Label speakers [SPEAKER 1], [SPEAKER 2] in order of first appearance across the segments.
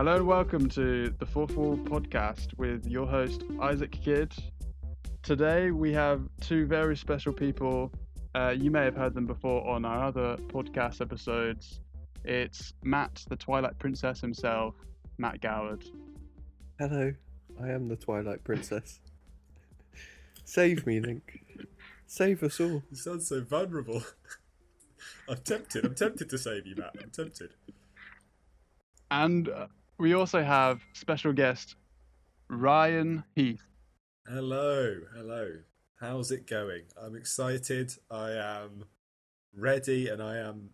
[SPEAKER 1] Hello and welcome to the Fourth Wall podcast with your host Isaac Kidd. Today we have two very special people. Uh, you may have heard them before on our other podcast episodes. It's Matt, the Twilight Princess himself, Matt Goward.
[SPEAKER 2] Hello, I am the Twilight Princess. Save me, Link. Save us all.
[SPEAKER 3] You sound so vulnerable. I'm tempted. I'm tempted to save you, Matt. I'm tempted.
[SPEAKER 1] And uh, we also have special guest Ryan Heath.
[SPEAKER 3] Hello, hello. How's it going? I'm excited. I am ready, and I am.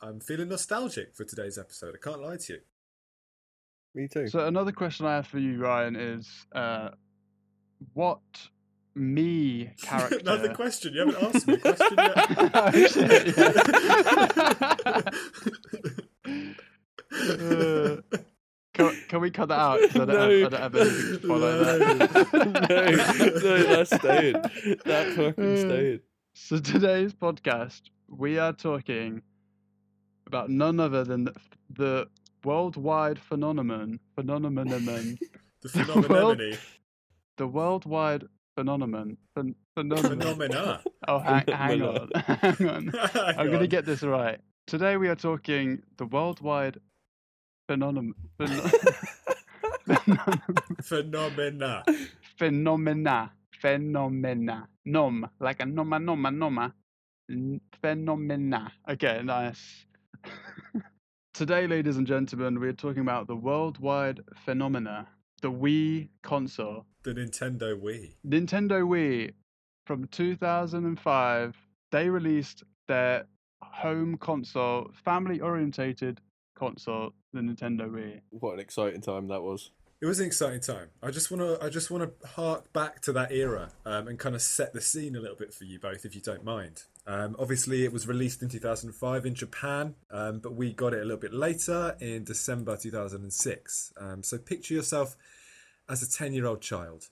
[SPEAKER 3] I'm feeling nostalgic for today's episode. I can't lie to you.
[SPEAKER 2] Me too.
[SPEAKER 1] So another question I have for you, Ryan, is uh, what me character?
[SPEAKER 3] Another question. You haven't asked me a question yet.
[SPEAKER 1] Uh, can, can we cut that out? 'Cause I don't, have, I don't have anything to follow that.
[SPEAKER 2] no, no, that's staying. That's fucking uh, staying.
[SPEAKER 1] So today's podcast, we are talking about none other than the, the worldwide phenomenon, phenomenon,
[SPEAKER 3] the phenomenon.
[SPEAKER 1] the worldwide phenomenon, phen- phenomenon.
[SPEAKER 3] Phenomena.
[SPEAKER 1] Oh, hang, hang on, hang on. I'm going to get this right. Today we are talking the worldwide phenomenon, phenom-
[SPEAKER 3] Phenomena.
[SPEAKER 1] phenomena, phenomena, nom, like a noma, noma, noma, phenomena. Okay, nice. Today, ladies and gentlemen, we are talking about the worldwide phenomena, the Wii console.
[SPEAKER 3] The Nintendo Wii.
[SPEAKER 1] Nintendo Wii from 2005, they released their home console, family orientated console, the Nintendo Wii.
[SPEAKER 2] What an exciting time that was.
[SPEAKER 3] It was an exciting time. I just want to, I just want to hark back to that era um, and kind of set the scene a little bit for you both, if you don't mind. Um, obviously, it was released in 2005 in Japan, um, but we got it a little bit later in December 2006. Um, so picture yourself as a 10-year-old child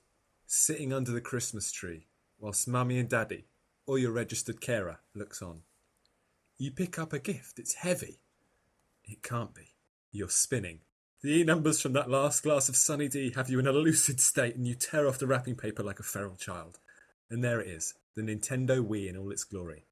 [SPEAKER 3] sitting under the Christmas tree whilst mummy and daddy, or your registered carer, looks on. You pick up a gift. It's heavy. It can't be. You're spinning. The E numbers from that last glass of Sunny D have you in a lucid state and you tear off the wrapping paper like a feral child. And there it is, the Nintendo Wii in all its glory.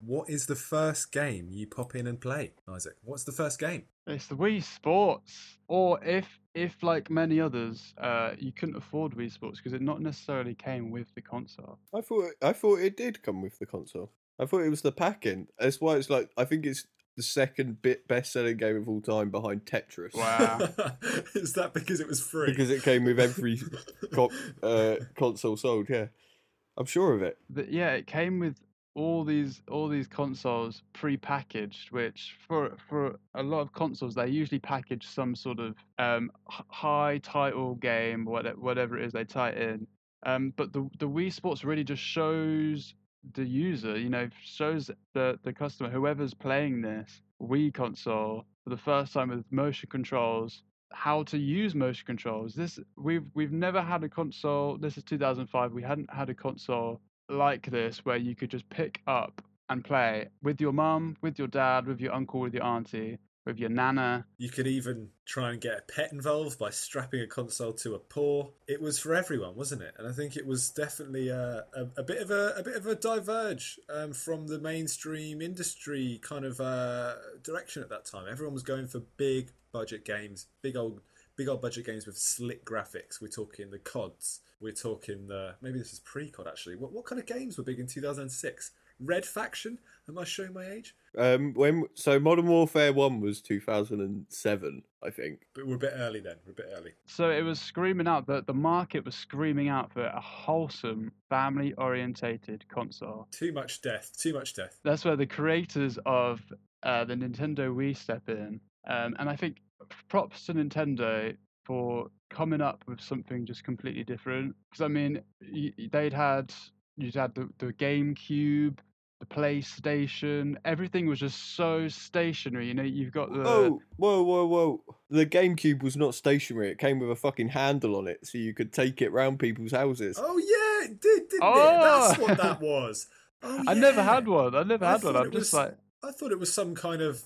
[SPEAKER 3] What is the first game you pop in and play, Isaac? What's the first game?
[SPEAKER 1] It's the Wii Sports. Or if, if like many others, uh, you couldn't afford Wii Sports because it not necessarily came with the console.
[SPEAKER 2] I thought I thought it did come with the console. I thought it was the pack-in. That's why it's like I think it's the second bit best-selling game of all time behind Tetris.
[SPEAKER 1] Wow.
[SPEAKER 3] is that because it was free?
[SPEAKER 2] Because it came with every co- uh, console sold. Yeah, I'm sure of it.
[SPEAKER 1] But yeah, it came with all these all these consoles pre-packaged, which for for a lot of consoles they usually package some sort of um, high title game, whatever whatever it is they tie it in. Um, but the the Wii Sports really just shows the user, you know, shows the the customer, whoever's playing this Wii console for the first time with motion controls, how to use motion controls. This we've we've never had a console. This is 2005. We hadn't had a console like this where you could just pick up and play with your mum, with your dad, with your uncle, with your auntie, with your nana.
[SPEAKER 3] You could even try and get a pet involved by strapping a console to a paw. It was for everyone, wasn't it? And I think it was definitely a, a, a bit of a, a bit of a diverge um, from the mainstream industry kind of uh, direction at that time. Everyone was going for big budget games, big old big old budget games with slick graphics. We're talking the CODs. We're talking the maybe this is pre-COD actually. What what kind of games were big in 2006? Red Faction. Am I showing my age?
[SPEAKER 2] Um, when so Modern Warfare One was 2007, I think.
[SPEAKER 3] But we're a bit early then. We're a bit early.
[SPEAKER 1] So it was screaming out that the market was screaming out for a wholesome, family orientated console.
[SPEAKER 3] Too much death. Too much death.
[SPEAKER 1] That's where the creators of uh, the Nintendo Wii step in. Um, and I think props to Nintendo for coming up with something just completely different. Because I mean, y- y- they'd had you'd had the, the GameCube, the PlayStation. Everything was just so stationary. You know, you've got the
[SPEAKER 2] Whoa, whoa, whoa, whoa! The GameCube was not stationary. It came with a fucking handle on it, so you could take it round people's houses.
[SPEAKER 3] Oh yeah, it did, didn't
[SPEAKER 1] Oh!
[SPEAKER 3] it? That's what that ah! was. Oh,
[SPEAKER 1] I never had one. I never
[SPEAKER 3] I
[SPEAKER 1] had one. I'm
[SPEAKER 3] it
[SPEAKER 1] just
[SPEAKER 3] was-
[SPEAKER 1] like,
[SPEAKER 3] I thought it was some kind of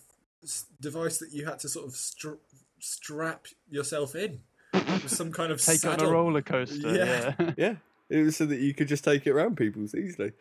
[SPEAKER 3] device that you had to sort of str- strap yourself in with some kind of
[SPEAKER 1] Take
[SPEAKER 3] saddle.
[SPEAKER 1] on a roller coaster.
[SPEAKER 3] Yeah.
[SPEAKER 1] Yeah.
[SPEAKER 2] Yeah, it was so that you could just take it around people's easily,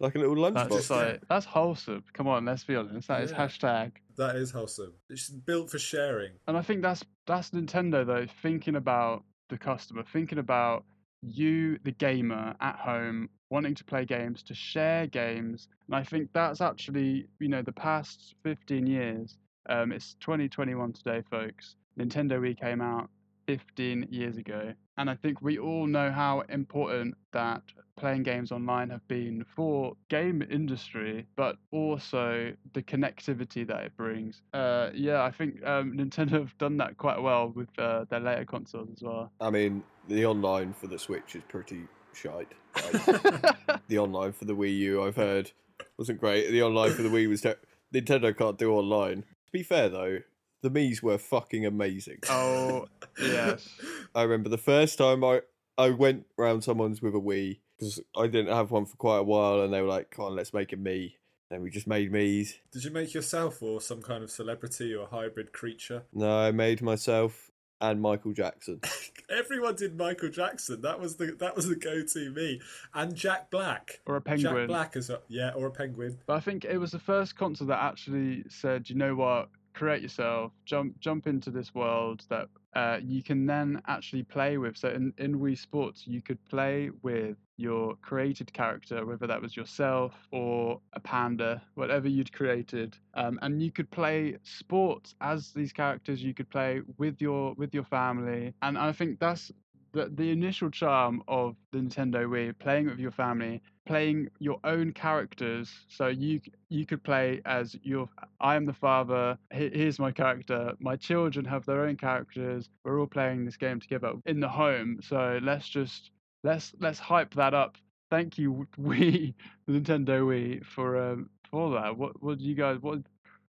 [SPEAKER 2] like a little
[SPEAKER 1] That's
[SPEAKER 2] lunchbox.
[SPEAKER 1] just like that's wholesome. Come on, let's be honest. That is
[SPEAKER 3] Yeah.
[SPEAKER 1] hashtag.
[SPEAKER 3] That is wholesome. It's built for sharing.
[SPEAKER 1] And I think that's that's Nintendo though, thinking about the customer, thinking about you, the gamer at home, wanting to play games, to share games. And I think that's actually, you know, the past 15 years. Um, it's 2021 today, folks. Nintendo Wii came out 15 years ago. And I think we all know how important that playing games online have been for game industry, but also the connectivity that it brings. Uh, yeah, I think um, Nintendo have done that quite well with uh, their later consoles as well.
[SPEAKER 2] I mean, the online for the Switch is pretty shite. Like, the online for the Wii U, I've heard, wasn't great. The online for the Wii was ter- Nintendo can't do online. To be fair though, the Mii's were fucking amazing.
[SPEAKER 1] oh, yes.
[SPEAKER 2] I remember the first time I I went round someone's with a Wii because I didn't have one for quite a while, and they were like, "Come on, let's make a Mii." Then we just made Mii's.
[SPEAKER 3] Did you make yourself or some kind of celebrity or hybrid creature?
[SPEAKER 2] No, I made myself and Michael Jackson.
[SPEAKER 3] Everyone did Michael Jackson. That was the that was the go-to me. And Jack Black.
[SPEAKER 1] Or a
[SPEAKER 3] Jack
[SPEAKER 1] penguin.
[SPEAKER 3] Black as well. Yeah, or a penguin.
[SPEAKER 1] But I think it was the first concert that actually said, you know what, create yourself, jump jump into this world that uh, you can then actually play with. So in, in Wii Sports, you could play with your created character, whether that was yourself or a panda, whatever you'd created, um, and you could play sports as these characters. You could play with your with your family, and I think that's the, the initial charm of the Nintendo Wii, playing with your family, playing your own characters. So you you could play as your I am the father. Here's my character. My children have their own characters. We're all playing this game together in the home. So let's just let's let's hype that up. Thank you, Wii, the Nintendo Wii, for um for that. What what do you guys what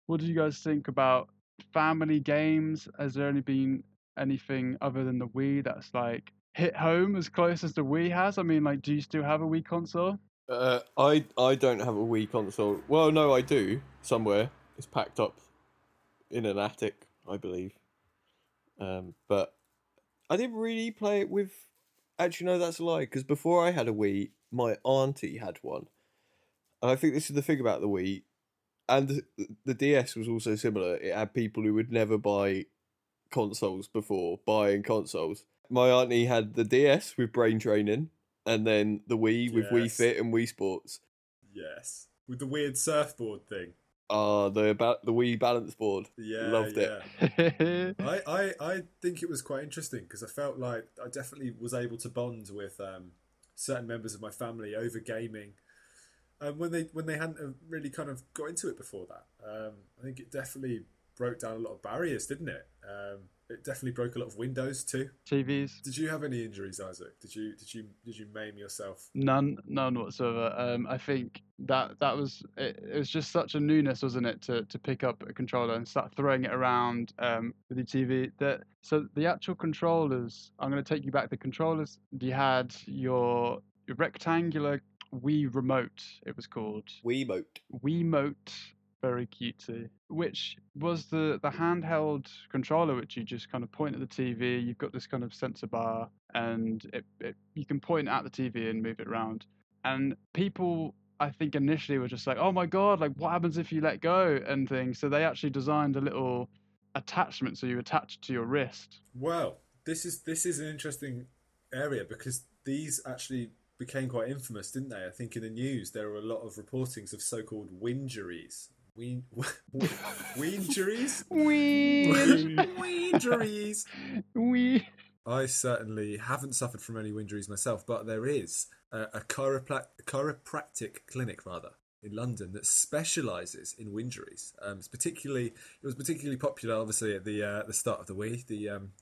[SPEAKER 1] what do you guys think about family games? Has there only been anything other than the Wii that's like hit home as close as the Wii has? I mean, like, do you still have a Wii console?
[SPEAKER 2] Uh, I I don't have a Wii console. Well, no, I do somewhere. It's packed up in an attic, I believe. Um, but I didn't really play it with. Actually, no, that's a lie. Because before I had a Wii, my auntie had one, and I think this is the thing about the Wii, and the, the DS was also similar. It had people who would never buy consoles before buying consoles. My auntie had the DS with brain training, and then the Wii with Wii Fit and Wii Sports.
[SPEAKER 3] Yes. With the weird surfboard thing.
[SPEAKER 2] Ah, the ba- the Wii balance board.
[SPEAKER 3] Yeah.
[SPEAKER 2] Loved
[SPEAKER 3] yeah.
[SPEAKER 2] it.
[SPEAKER 3] I, I, I think it was quite interesting because I felt like I definitely was able to bond with um, certain members of my family over gaming. Um, when they when they hadn't uh, really kind of got into it before that, um, I think it definitely broke down a lot of barriers, didn't it? Um, it definitely broke a lot of windows too.
[SPEAKER 1] TVs?
[SPEAKER 3] Did you have any injuries, Isaac? Did you did you did you maim yourself?
[SPEAKER 1] None, none whatsoever. Um, I think that that was it, it. was just such a newness, wasn't it, to to pick up a controller and start throwing it around um, with your TV. That so the actual controllers. I'm going to take you back. The controllers. You had your, your rectangular Wii remote. It was called Wii mote.
[SPEAKER 2] Wiimote.
[SPEAKER 1] Wiimote. Very cutesy. Which was the the handheld controller, which you just kind of point at the TV. You've got this kind of sensor bar, and it, it you can point at the TV and move it around. And people, I think, initially were just like, "Oh my god! Like, what happens if you let go?" and things. So they actually designed a little attachment, so you attach it to your wrist.
[SPEAKER 3] Well, this is this is an interesting area because these actually became quite infamous, didn't they? I think in the news there were a lot of reportings of so-called winjuries. Win, winjuries?
[SPEAKER 1] Wee,
[SPEAKER 3] winjuries.
[SPEAKER 1] wee.
[SPEAKER 3] I certainly haven't suffered from any winjuries myself, but there is a, a chiropla- chiropractic clinic, rather, in London that specialises in winjuries. Um, it's particularly, it was particularly popular, obviously, at the uh, the start of the week. The um,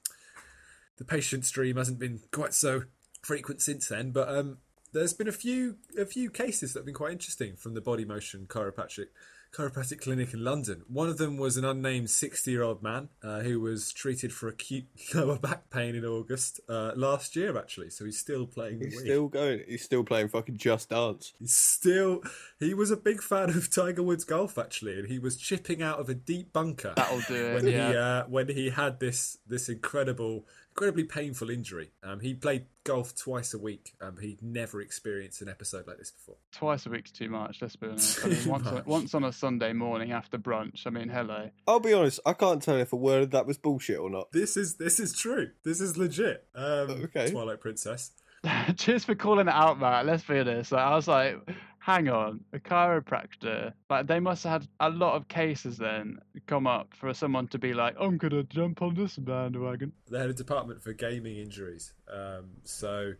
[SPEAKER 3] the patient stream hasn't been quite so frequent since then, but um, there's been a few a few cases that have been quite interesting from the body motion chiropractic chiropractic clinic in London. One of them was an unnamed 60 year old man uh, who was treated for acute lower back pain in August uh, last year, actually. So he's still playing
[SPEAKER 2] He's
[SPEAKER 3] Wii.
[SPEAKER 2] still going. He's still playing fucking Just Dance.
[SPEAKER 3] He's still. He was a big fan of Tiger Woods golf, actually, and he was chipping out of a deep bunker
[SPEAKER 1] That'll do it.
[SPEAKER 3] when
[SPEAKER 1] yeah.
[SPEAKER 3] he uh, when he had this this incredible, incredibly painful injury. Um, he played golf twice a week. Um, he'd never experienced an episode like this before.
[SPEAKER 1] Twice a week's too much. Let's be honest. I mean, once, on, once on a Sunday morning after brunch. I mean, hello.
[SPEAKER 2] I'll be honest. I can't tell if a word of that was bullshit or not.
[SPEAKER 3] This is this is true. This is legit. Um,
[SPEAKER 2] Okay.
[SPEAKER 3] Twilight Princess.
[SPEAKER 1] Cheers for calling it out, Matt. Let's be honest. Like, I was like, hang on, a chiropractor. Like, they must have had a lot of cases then come up for someone to be like, I'm gonna jump on this bandwagon.
[SPEAKER 3] They had a department for gaming injuries. Um, so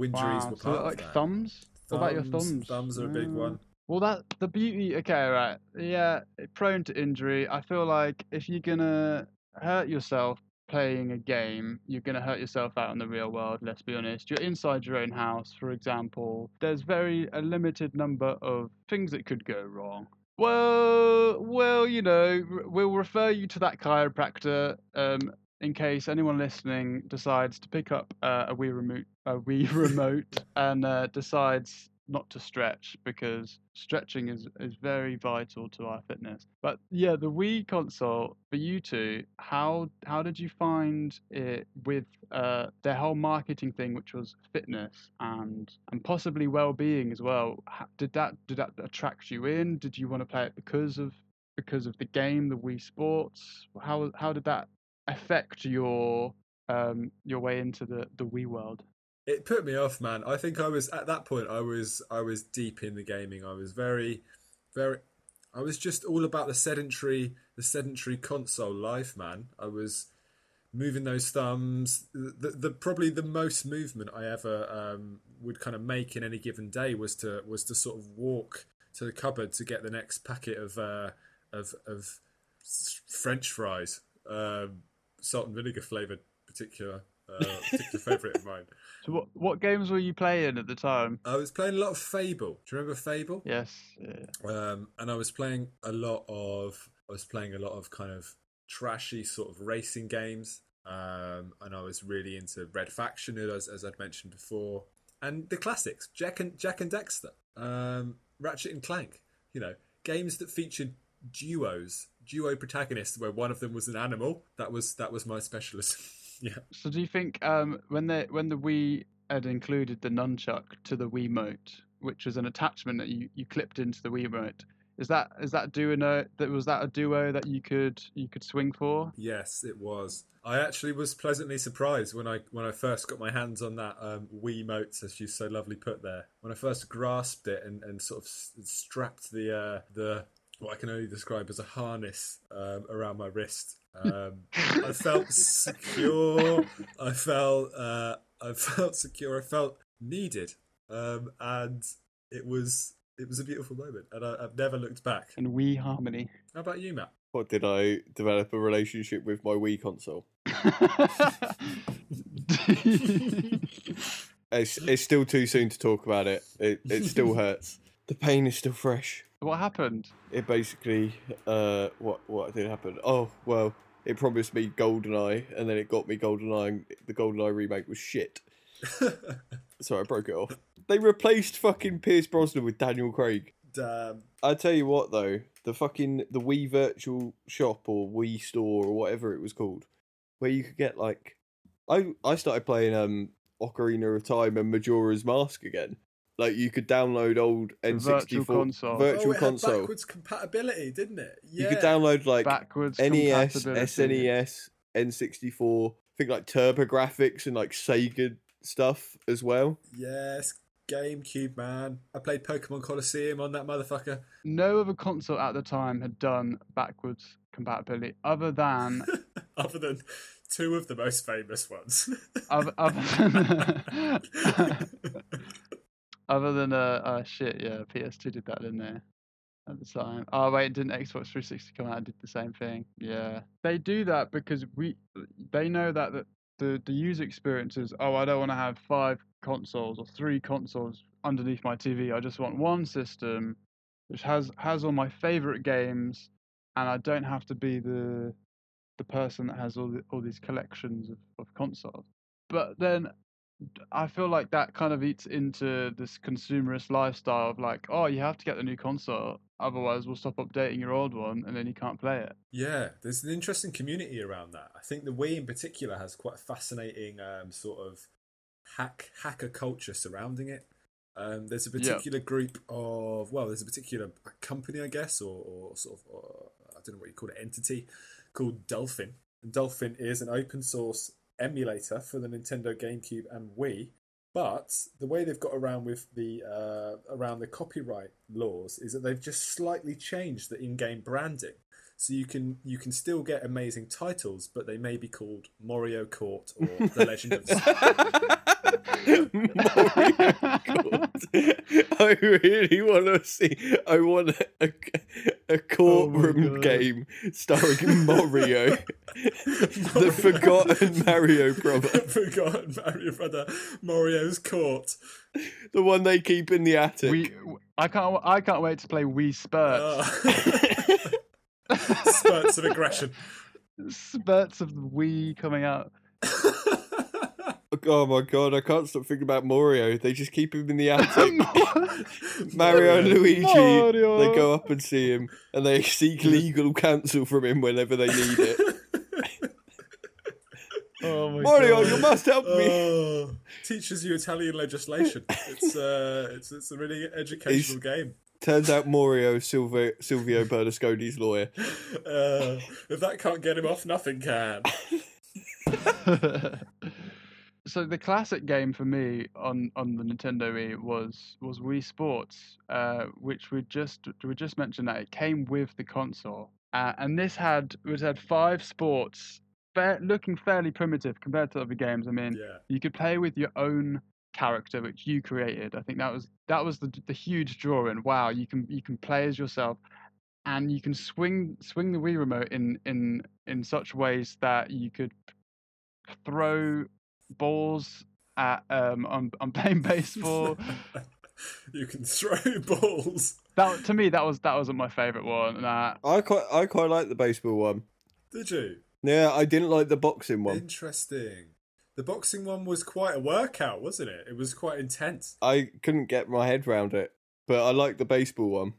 [SPEAKER 3] injuries
[SPEAKER 1] Wow.
[SPEAKER 3] were
[SPEAKER 1] So,
[SPEAKER 3] part
[SPEAKER 1] like
[SPEAKER 3] of that.
[SPEAKER 1] thumbs. What about your thumbs?
[SPEAKER 3] Thumbs are a big
[SPEAKER 1] Mm.
[SPEAKER 3] one.
[SPEAKER 1] Well, that the beauty. Okay, right. Yeah, prone to injury. I feel like if you're gonna hurt yourself playing a game, you're gonna hurt yourself out in the real world. Let's be honest. You're inside your own house, for example. There's very a limited number of things that could go wrong. Well, well, you know, we'll refer you to that chiropractor. Um, in case anyone listening decides to pick up uh, a Wii remote, a Wii remote, and uh, decides not to stretch because stretching is, is very vital to our fitness. But yeah, the Wii console for you two, how how did you find it with uh, their whole marketing thing, which was fitness and and possibly well being as well? Did that did that attract you in? Did you want to play it because of because of the game, the Wii Sports? How how did that affect your um your way into the the Wii world?
[SPEAKER 3] It put me off, man. I think I was at that point. I was I was deep in the gaming. I was very, very. I was just all about the sedentary, the sedentary console life, man. I was moving those thumbs. The, the probably the most movement I ever um, would kind of make in any given day was to was to sort of walk to the cupboard to get the next packet of uh, of of French fries, um, salt and vinegar flavored, particular uh, particular favorite of mine.
[SPEAKER 1] So what what games were you playing at the time?
[SPEAKER 3] I was playing a lot of Fable. Do you remember Fable?
[SPEAKER 1] Yes. Yeah.
[SPEAKER 3] Um, and I was playing a lot of I was playing a lot of kind of trashy sort of racing games. Um, and I was really into Red Faction, as, as I'd mentioned before, and the classics, Jak and Jak and Daxter, um, Ratchet and Clank. You know, games that featured duos, duo protagonists, where one of them was an animal. That was that was my specialism. yeah.
[SPEAKER 1] So do you think um when the when the Wii had included the nunchuck to the Wiimote, which was an attachment that you, you clipped into the Wiimote, is that is that doing a that was that a duo that you could you could swing for?
[SPEAKER 3] Yes, it was. I actually was pleasantly surprised when I when I first got my hands on that um, Wiimote, as you so lovely put there. When I first grasped it and, and sort of s- strapped the uh, the what I can only describe as a harness um, around my wrist, um, I felt secure. I felt uh, I felt secure. I felt needed, um, and it was it was a beautiful moment, and I, I've never looked back.
[SPEAKER 1] And Wii Harmony.
[SPEAKER 3] How about you, Matt?
[SPEAKER 2] What did I develop a relationship with my Wii console? It's it's still too soon to talk about it. It it still hurts. The pain is still fresh.
[SPEAKER 1] what happened?
[SPEAKER 2] It basically uh what what did happen? Oh well, it promised me GoldenEye and then it got me GoldenEye. And the GoldenEye remake was shit. So I broke it off. They replaced fucking Pierce Brosnan with Daniel Craig.
[SPEAKER 3] Damn.
[SPEAKER 2] I tell you what though, the fucking the Wii Virtual Shop or Wii Store or whatever it was called, where you could get like, I I started playing um Ocarina of Time and Majora's Mask again. Like you could download old
[SPEAKER 1] The
[SPEAKER 2] N
[SPEAKER 1] Virtual
[SPEAKER 2] sixty four
[SPEAKER 1] Console.
[SPEAKER 2] virtual
[SPEAKER 3] oh, it
[SPEAKER 2] console.
[SPEAKER 3] Had backwards compatibility, didn't it? Yeah.
[SPEAKER 2] You could download like
[SPEAKER 1] Backwards
[SPEAKER 2] NES,
[SPEAKER 1] compatibility.
[SPEAKER 2] SNES, N64. I think like TurboGrafx and like Sega stuff as well.
[SPEAKER 3] Yes, GameCube, man. I played Pokemon Colosseum on that motherfucker.
[SPEAKER 1] No other console at the time had done backwards compatibility other than
[SPEAKER 3] Other than two of the most famous ones.
[SPEAKER 1] other, other than other than uh, uh shit yeah PS2 did that didn't they at the time? Oh wait didn't Xbox 360 come out and did the same thing? Yeah. They do that because we they know that the the, the user experience is oh I don't want to have five consoles or three consoles underneath my TV I just want one system which has has all my favorite games, and I don't have to be the the person that has all the, all these collections of, of consoles. But then I feel like that kind of eats into this consumerist lifestyle of like, oh, you have to get the new console, otherwise we'll stop updating your old one, and then you can't play it.
[SPEAKER 3] Yeah, there's an interesting community around that. I think the Wii in particular has quite a fascinating um, sort of hack hacker culture surrounding it. Um, there's a
[SPEAKER 1] Yeah.
[SPEAKER 3] particular group of well, there's a particular company, I guess, or, or sort of or, I don't know what you call it, entity called Dolphin. And Dolphin is an open source emulator for the Nintendo GameCube and Wii. But the way they've got around with the uh, around the copyright laws is that they've just slightly changed the in-game branding. So you can you can still get amazing titles, but they may be called Mario Court or The Legend of
[SPEAKER 2] Mario Kart. I really want to see. I want a, a courtroom
[SPEAKER 1] God.
[SPEAKER 2] game starring Mario, the forgotten Mario brother,
[SPEAKER 3] Forgotten Mario Brother Mario's Court.
[SPEAKER 2] the one they keep in the attic.
[SPEAKER 1] we, I can't, I can't wait to play Wii Spurts.
[SPEAKER 3] Uh, spurts of aggression.
[SPEAKER 1] Spurts of the Wii coming out.
[SPEAKER 2] oh my god! I can't stop thinking about Mario. They just keep him in the attic. Mario and Luigi,
[SPEAKER 1] Mario.
[SPEAKER 2] they go up and see him, and they seek legal counsel from him whenever they need it.
[SPEAKER 1] Oh my
[SPEAKER 2] Mario,
[SPEAKER 1] God.
[SPEAKER 2] you must help me.
[SPEAKER 3] Oh, teaches you Italian legislation. It's uh, it's it's a really educational game.
[SPEAKER 2] Turns out Mario Silvio, Silvio Berlusconi's lawyer.
[SPEAKER 3] Uh, if that can't get him off, nothing can.
[SPEAKER 1] So the classic game for me on, on the Nintendo Wii was was Wii Sports, uh, which we just we just mentioned that it came with the console, uh, and this had it had five sports, fair, looking fairly primitive compared to other games. I mean,
[SPEAKER 3] Yeah.
[SPEAKER 1] you could play with your own character which you created. I think that was that was the the huge draw in. Wow, you can you can play as yourself and you can swing swing the Wii remote in in in such ways that you could throw balls at um I'm I'm playing baseball.
[SPEAKER 3] you can throw balls.
[SPEAKER 1] that to me that was that wasn't my favorite one. Nah.
[SPEAKER 2] I quite, I quite like the baseball one.
[SPEAKER 3] Did you?
[SPEAKER 2] Yeah, I didn't like the boxing one.
[SPEAKER 3] Interesting. The boxing one was quite a workout, wasn't it? It was quite intense.
[SPEAKER 2] I couldn't get my head round it, but I liked the baseball one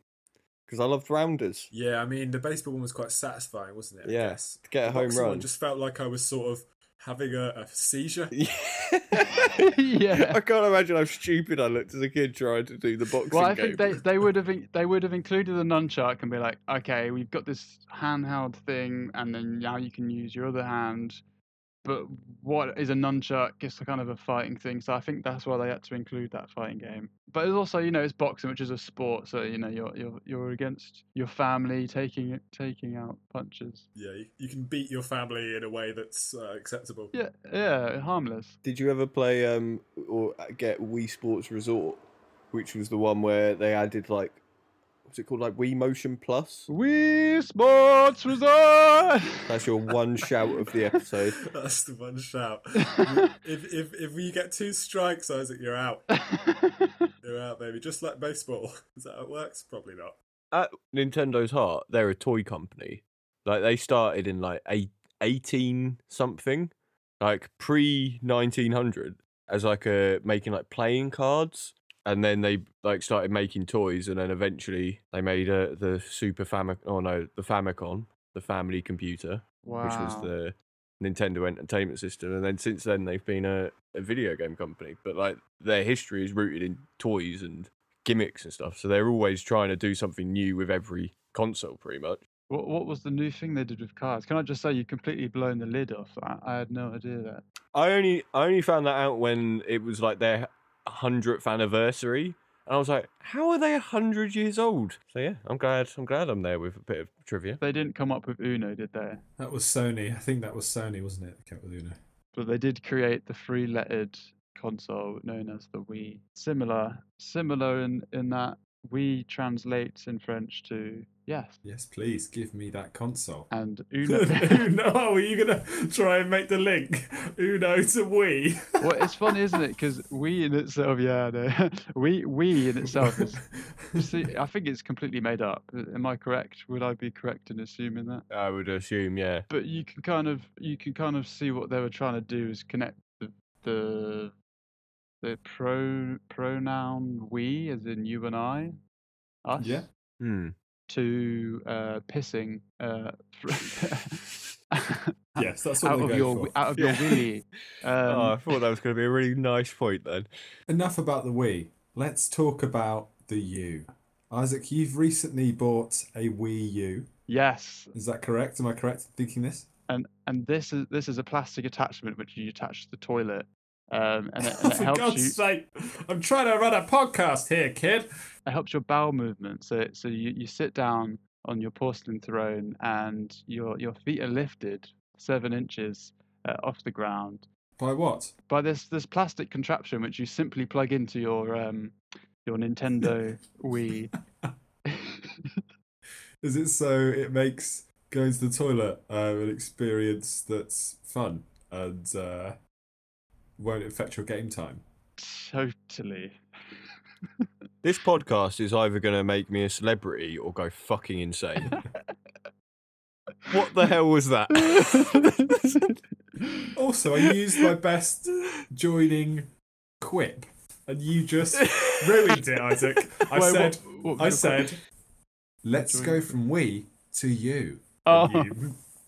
[SPEAKER 2] because I loved rounders.
[SPEAKER 3] Yeah, I mean the baseball one was quite satisfying, wasn't it? Yes,
[SPEAKER 2] Yeah, get a
[SPEAKER 3] The
[SPEAKER 2] home
[SPEAKER 3] boxing one
[SPEAKER 2] run.
[SPEAKER 3] just felt like I was sort of having a, a seizure.
[SPEAKER 1] yeah.
[SPEAKER 2] I can't imagine how stupid I looked as a kid trying to do the boxing
[SPEAKER 1] Well, I
[SPEAKER 2] game.
[SPEAKER 1] think they, they would have in- they would have included the nunchuck and be like, okay, we've got this handheld thing, and then now you can use your other hand. But what is a nunchuck? It's a kind of a fighting thing, so I think that's why they had to include that fighting game. But it's also, you know, it's boxing, which is a sport, so you know you're you're you're against your family taking taking out punches.
[SPEAKER 3] Yeah, you, you can beat your family in a way that's uh, acceptable.
[SPEAKER 1] Yeah, yeah, harmless.
[SPEAKER 2] Did you ever play um or get Wii Sports Resort, which was the one where they added like what's it called like Wii Motion Plus?
[SPEAKER 1] Wii Sports Resort.
[SPEAKER 2] That's your one shout of the episode.
[SPEAKER 3] That's the one shout. if if if we get two strikes, Isaac, you're out. You're out, baby. Just like baseball. Is that how it works? Probably not.
[SPEAKER 2] At Nintendo's heart, they're a toy company. Like they started in like eight, 18 something, like pre 1900 as like a making like playing cards and then they like started making toys and then eventually they made uh, the Super Famicom oh no, the Famicom, the family computer,
[SPEAKER 1] wow.
[SPEAKER 2] which was the Nintendo Entertainment System, and then since then they've been a, a video game company. But like their history is rooted in toys and gimmicks and stuff, so they're always trying to do something new with every console, pretty much.
[SPEAKER 1] What what was the new thing they did with cars? Can I just say you completely blown the lid off? I, I had no idea that.
[SPEAKER 2] I only I only found that out when it was like their hundredth anniversary, and I was like, how are they hundred years old? So yeah, I'm glad I'm glad I'm there with a bit of trivia.
[SPEAKER 1] They didn't come up with Uno, did they?
[SPEAKER 3] That was Sony. I think that was Sony, wasn't it? Came with Uno.
[SPEAKER 1] But they did create the three-lettered console known as the Wii. Similar, similar in in that Wii translates in French to Yes.
[SPEAKER 3] Yes, please give me that console.
[SPEAKER 1] And Uno.
[SPEAKER 3] Uno, are you gonna try and make the link Uno to Wii?
[SPEAKER 1] well, it's funny, isn't it? Because Wii in itself, yeah, no, Wii Wii in itself is. See, I think it's completely made up. Am I correct? Would I be correct in assuming that?
[SPEAKER 2] I would assume, yeah.
[SPEAKER 1] But you can kind of you can kind of see what they were trying to do is connect the the the pro pronoun we as in you and I, us,
[SPEAKER 3] Yeah.
[SPEAKER 2] Hmm.
[SPEAKER 1] To uh, pissing uh,
[SPEAKER 3] Yes, that's what
[SPEAKER 1] out
[SPEAKER 3] they
[SPEAKER 1] of your
[SPEAKER 3] for.
[SPEAKER 1] out of
[SPEAKER 2] Yeah.
[SPEAKER 1] your willy. Um,
[SPEAKER 2] oh, I thought that was going to be a really nice point then.
[SPEAKER 3] Enough about the Wii. Let's talk about the U. Isaac, you've recently bought a Wii U.
[SPEAKER 1] Yes,
[SPEAKER 3] Is that correct? Am I correct in thinking this?
[SPEAKER 1] and and this is this is a plastic attachment which you attach to the toilet, um, and it, and it
[SPEAKER 3] For
[SPEAKER 1] helps
[SPEAKER 3] God's
[SPEAKER 1] you.
[SPEAKER 3] sake, I'm trying to run a podcast here, kid.
[SPEAKER 1] It helps your bowel movement. So so you, you sit down on your porcelain throne and your your feet are lifted seven inches uh, off the ground
[SPEAKER 3] By what?
[SPEAKER 1] by this this plastic contraption which you simply plug into your um your Nintendo Wii.
[SPEAKER 3] Is it so it makes going to the toilet uh, an experience that's fun and uh, won't affect your game time?
[SPEAKER 1] Totally.
[SPEAKER 2] This podcast is either going to make me a celebrity or go fucking insane. what the hell was that?
[SPEAKER 3] Also, I used my best joining quip, and you just ruined it, Isaac. I
[SPEAKER 1] Wait,
[SPEAKER 3] said,
[SPEAKER 1] what- what
[SPEAKER 3] I said, let's go from we to you.
[SPEAKER 1] Oh.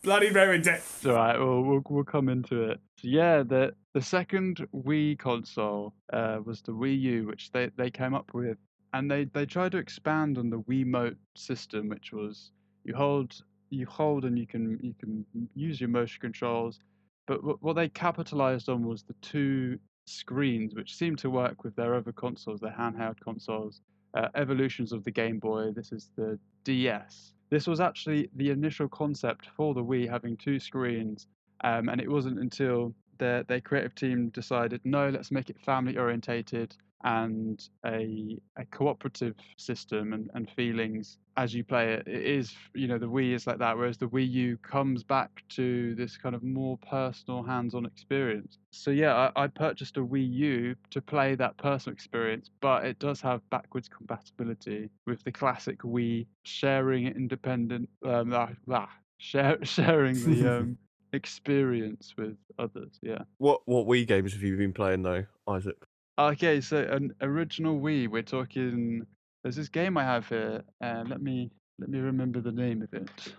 [SPEAKER 3] Bloody ruined it.
[SPEAKER 1] All right. We'll, we'll we'll come into it. So yeah, the the second Wii console uh, was the Wii U, which they, they came up with, and they, they tried to expand on the Wii Mote system, which was you hold you hold and you can you can use your motion controls, but what, what they capitalized on was the two screens, which seemed to work with their other consoles, their handheld consoles, uh, evolutions of the Game Boy. This is the DS. This was actually the initial concept for the Wii having two screens, um, and it wasn't until their their creative team decided, no, let's make it family orientated and a a cooperative system and, and feelings as you play it. It is, you know, the Wii is like that, whereas the Wii U comes back to this kind of more personal, hands-on experience. So yeah, I, I purchased a Wii U to play that personal experience, but it does have backwards compatibility with the classic Wii, sharing independent, um, ah, ah, share, sharing the um, experience with others. Yeah.
[SPEAKER 2] what what Wii games have you been playing though, Isaac?
[SPEAKER 1] Okay, so an original Wii. We're talking. There's this game I have here, and let me let me remember the name of it.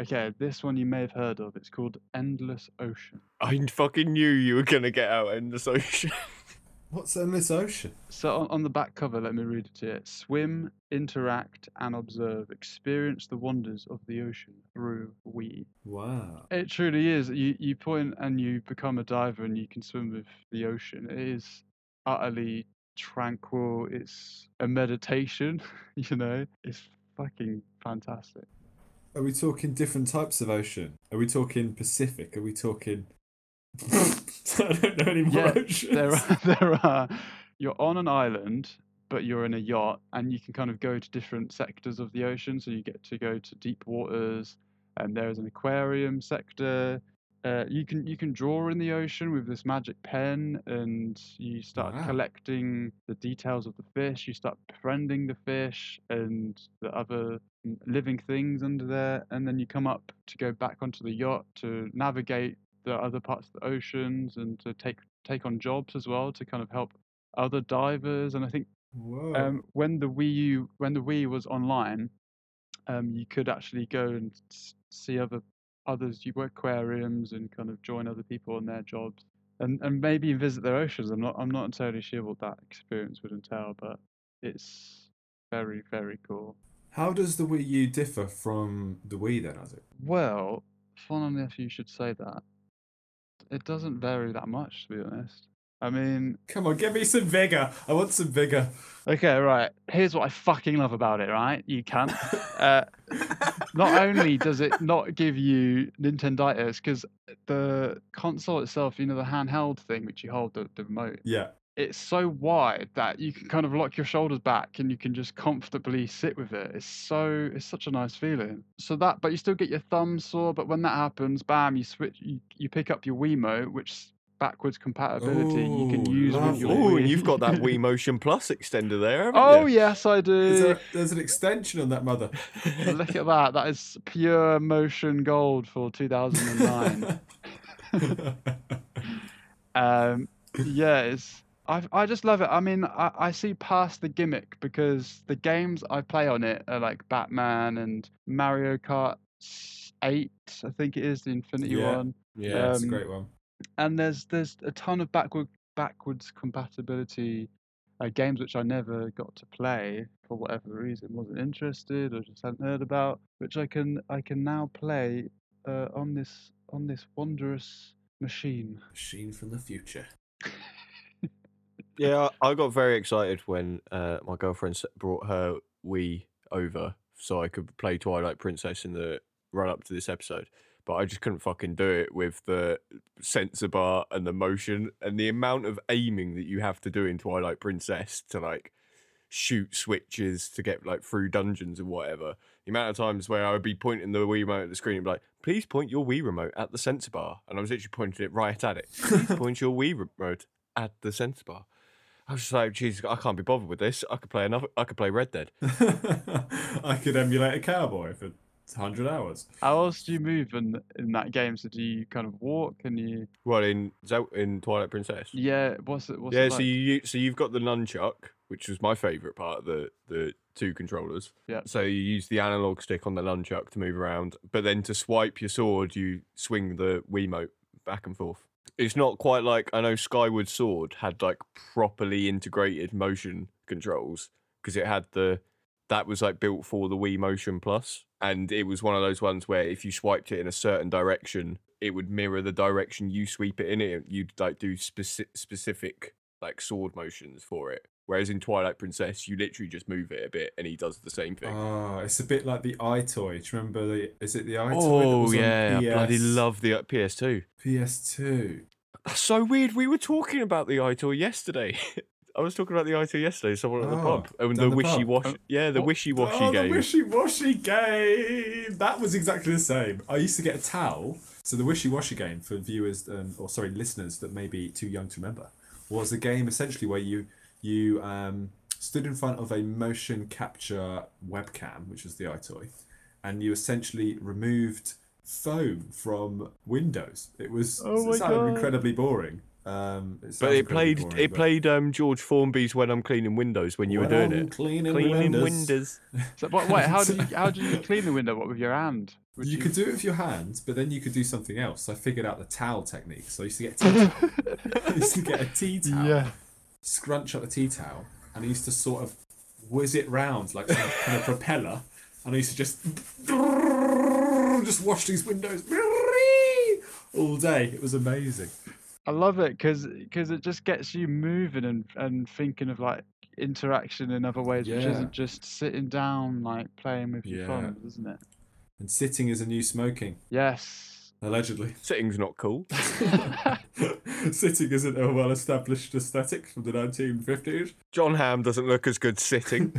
[SPEAKER 1] Okay, this one you may have heard of. It's called Endless Ocean.
[SPEAKER 2] I fucking knew you were going to get out in the ocean.
[SPEAKER 3] What's Endless Ocean?
[SPEAKER 1] So on, on the back cover, let me read it to you. Swim, interact, and observe. Experience the wonders of the ocean through Wii.
[SPEAKER 3] Wow.
[SPEAKER 1] It truly is. You you point and you become a diver and you can swim with the ocean. It is utterly tranquil. It's a meditation, you know. It's fucking fantastic.
[SPEAKER 3] Are we talking different types of ocean? Are we talking Pacific? Are we talking? I don't know any more
[SPEAKER 1] Yeah,
[SPEAKER 3] oceans.
[SPEAKER 1] There are there are you're on an island, but you're in a yacht and you can kind of go to different sectors of the ocean. So you get to go to deep waters and there's an aquarium sector. Uh, you can you can draw in the ocean with this magic pen, and you start
[SPEAKER 3] Wow.
[SPEAKER 1] collecting the details of the fish. You start befriending the fish and the other living things under there, and then you come up to go back onto the yacht to navigate the other parts of the oceans and to take take on jobs as well to kind of help other divers. And I think um, when the Wii U, when the Wii was online, um, you could actually go and see other others. You work aquariums and kind of join other people on their jobs, and and maybe visit their oceans. I'm not I'm not entirely sure what that experience would entail, but it's very very cool.
[SPEAKER 3] How does the Wii U differ from the Wii then, Isaac?
[SPEAKER 1] Well, fun enough you should say that. It doesn't vary that much, to be honest. I mean,
[SPEAKER 3] Come on, give me some vigor. I want some vigor.
[SPEAKER 1] Okay, right. Here's what I fucking love about it, right? You can. Uh, not only does it not give you Nintenditis, because the console itself, you know, the handheld thing which you hold the, the remote,
[SPEAKER 3] Yeah.
[SPEAKER 1] it's so wide that you can kind of lock your shoulders back and you can just comfortably sit with it. It's so it's such a nice feeling. So that, but you still get your thumb sore. But when that happens, bam, you switch, you, you pick up your Wiimote, which backwards compatibility you can
[SPEAKER 3] Ooh,
[SPEAKER 1] use with your.
[SPEAKER 2] Oh, and you've got that Wii Motion Plus extender there, haven't
[SPEAKER 1] Oh
[SPEAKER 2] you?
[SPEAKER 1] yes, I
[SPEAKER 3] Is
[SPEAKER 1] do.
[SPEAKER 3] there, there's an extension on that mother.
[SPEAKER 1] Look at that. That is pure motion gold for 2009. um, yeah, it's I I just love it. I mean, I, I see past the gimmick because the games I play on it are like Batman and Mario Kart 8, I think it is the Infinity
[SPEAKER 3] Yeah.
[SPEAKER 1] one.
[SPEAKER 3] yeah, it's a
[SPEAKER 1] Um,
[SPEAKER 3] great one.
[SPEAKER 1] And there's there's a ton of backward backwards compatibility uh, games which I never got to play for whatever reason, wasn't interested or just hadn't heard about, which I can I can now play uh, on this on this wondrous machine.
[SPEAKER 3] Machine from the future.
[SPEAKER 2] Yeah, I I got very excited when uh, my girlfriend brought her Wii over so I could play Twilight Princess in the run up to this episode. But I just couldn't fucking do it with the sensor bar and the motion and the amount of aiming that you have to do in Twilight Princess to like shoot switches to get like through dungeons and whatever. The amount of times where I would be pointing the Wii remote at the screen and be like, please point your Wii remote at the sensor bar. And I was literally pointing it right at it. Please point your Wii remote at the sensor bar. I was just like, Jesus, I can't be bothered with this. I could play another. I could play Red Dead.
[SPEAKER 3] I could emulate a cowboy for 100 hours.
[SPEAKER 1] How else do you move in in that game? So do you kind of walk? Can you?
[SPEAKER 2] Well, in Zel- in Twilight Princess.
[SPEAKER 1] Yeah. What's it? What's
[SPEAKER 2] yeah.
[SPEAKER 1] it
[SPEAKER 2] So
[SPEAKER 1] like?
[SPEAKER 2] you so you've got the nunchuck, which was my favorite part of the the two controllers.
[SPEAKER 1] Yeah.
[SPEAKER 2] So you use the analog stick on the nunchuck to move around, but then to swipe your sword, you swing the Wiimote back and forth. It's not quite like I know Skyward Sword had like properly integrated motion controls because it had the that was like built for the Wii Motion Plus, and it was one of those ones where if you swiped it in a certain direction, it would mirror the direction you sweep it in. It you'd like do speci- specific like sword motions for it. Whereas in Twilight Princess, you literally just move it a bit, and he does the same thing.
[SPEAKER 3] Oh, it's a bit like the EyeToy. Do you remember the? Is it the that
[SPEAKER 2] Oh
[SPEAKER 3] on
[SPEAKER 2] yeah, I bloody love the uh, PS2.
[SPEAKER 3] PS2.
[SPEAKER 2] That's so weird. We were talking about the EyeToy yesterday. I was talking about the EyeToy yesterday. Someone at the
[SPEAKER 3] Oh,
[SPEAKER 2] pub. And the
[SPEAKER 3] the
[SPEAKER 2] wishy wash.
[SPEAKER 1] Oh,
[SPEAKER 2] Yeah, the wishy washy
[SPEAKER 3] oh,
[SPEAKER 2] game.
[SPEAKER 3] the wishy-washy game. That was exactly the same. I used to get a towel. So the wishy-washy game for viewers, um, or sorry, listeners that may be too young to remember, was a game essentially where you you um, stood in front of a motion capture webcam, which was the EyeToy, and you essentially removed foam from windows. It was
[SPEAKER 1] Oh
[SPEAKER 3] it sounded
[SPEAKER 1] God.
[SPEAKER 3] incredibly boring. Um, it
[SPEAKER 2] but it played
[SPEAKER 3] boring,
[SPEAKER 2] it
[SPEAKER 3] but
[SPEAKER 2] played um, George Formby's "When I'm Cleaning Windows" when you were doing
[SPEAKER 3] I'm
[SPEAKER 2] it.
[SPEAKER 3] Cleaning,
[SPEAKER 2] Cleaning
[SPEAKER 3] windows.
[SPEAKER 2] windows.
[SPEAKER 1] So, what, wait, how do you how do you clean the window? What with your hand? Would
[SPEAKER 3] you, could do it with your hands, but then you could do something else. I figured out the towel technique. So I used to get a tea towel. I used to get a tea towel,
[SPEAKER 1] Yeah.
[SPEAKER 3] scrunch up the tea towel, and I used to sort of whiz it round like some kind of propeller, and I used to just just wash these windows all day. It was amazing.
[SPEAKER 1] I love it because it just gets you moving and, and thinking of like interaction in other ways, which isn't just sitting down like playing with your
[SPEAKER 3] Yeah.
[SPEAKER 1] phone, isn't it?
[SPEAKER 3] And sitting is a new smoking,
[SPEAKER 1] Yes.
[SPEAKER 3] allegedly.
[SPEAKER 2] Sitting's not cool.
[SPEAKER 3] sitting isn't a well-established aesthetic from the 1950s.
[SPEAKER 2] Jon Hamm doesn't look as good sitting.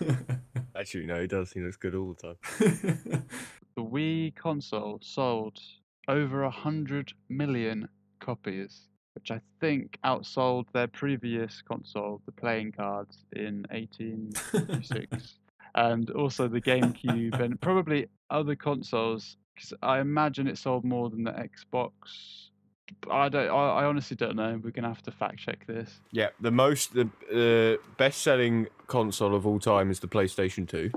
[SPEAKER 2] Actually, no, he does. He looks good all the time.
[SPEAKER 1] The Wii console sold over a hundred million copies, which I think outsold their previous console, the playing cards, in 1896, and also the GameCube, and probably other consoles. Because I imagine it sold more than the Xbox. I don't. I, I honestly don't know. We're gonna have to fact check this.
[SPEAKER 2] Yeah, the most the uh, best-selling console of all time is the PlayStation 2.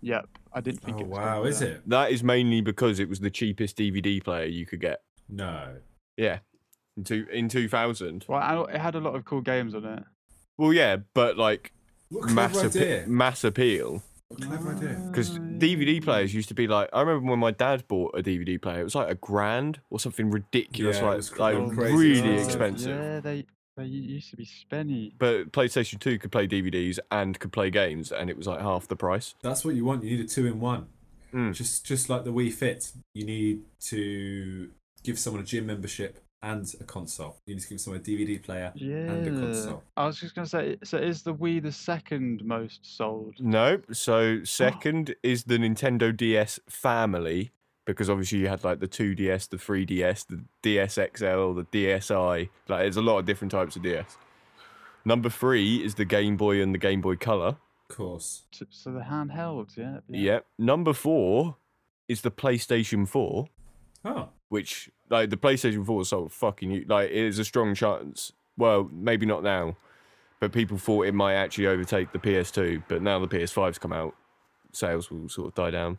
[SPEAKER 1] Yep, I didn't think.
[SPEAKER 3] oh
[SPEAKER 1] it was
[SPEAKER 3] wow, is
[SPEAKER 1] that.
[SPEAKER 3] it?
[SPEAKER 2] That is mainly because it was the cheapest DVD player you could get.
[SPEAKER 3] No.
[SPEAKER 2] Yeah, in two in 2000.
[SPEAKER 1] Well, it had a lot of cool games on it.
[SPEAKER 2] Well, yeah, but like
[SPEAKER 3] What
[SPEAKER 2] mass
[SPEAKER 3] clever
[SPEAKER 2] appe- mass appeal.
[SPEAKER 3] Clever idea.
[SPEAKER 2] Because
[SPEAKER 1] Ah,
[SPEAKER 2] DVD players used to be like, I remember when my dad bought a DVD player, it was like a grand or something ridiculous,
[SPEAKER 3] Yeah, it was
[SPEAKER 2] like,
[SPEAKER 3] cr-
[SPEAKER 2] like
[SPEAKER 3] crazy
[SPEAKER 2] really
[SPEAKER 3] expensive.
[SPEAKER 2] expensive.
[SPEAKER 1] Yeah, they they used to be spenny.
[SPEAKER 2] But PlayStation 2 could play DVDs and could play games, and it was like half the price.
[SPEAKER 3] That's what you want. You need a two in one.
[SPEAKER 2] Mm.
[SPEAKER 3] Just just like the Wii Fit, you need to give someone a gym membership and a console. You need to give someone a DVD player
[SPEAKER 1] Yeah.
[SPEAKER 3] and a console.
[SPEAKER 1] I was just gonna say, so is the Wii the second most sold?
[SPEAKER 2] No, so second is the Nintendo DS family because obviously you had like the 2DS, the 3DS, the DS XL, the DSi. Like there's a lot of different types of DS. Number three is the Game Boy and the Game Boy Color.
[SPEAKER 3] Of course.
[SPEAKER 1] So- So the handhelds, yeah.
[SPEAKER 2] Yep. Number four is the PlayStation 4,
[SPEAKER 3] Oh,
[SPEAKER 2] which like the PlayStation 4 sold fucking hu- like it is a strong chance. Well, maybe not now, but people thought it might actually overtake the PS2. But now the PS5's come out, sales will sort of die down.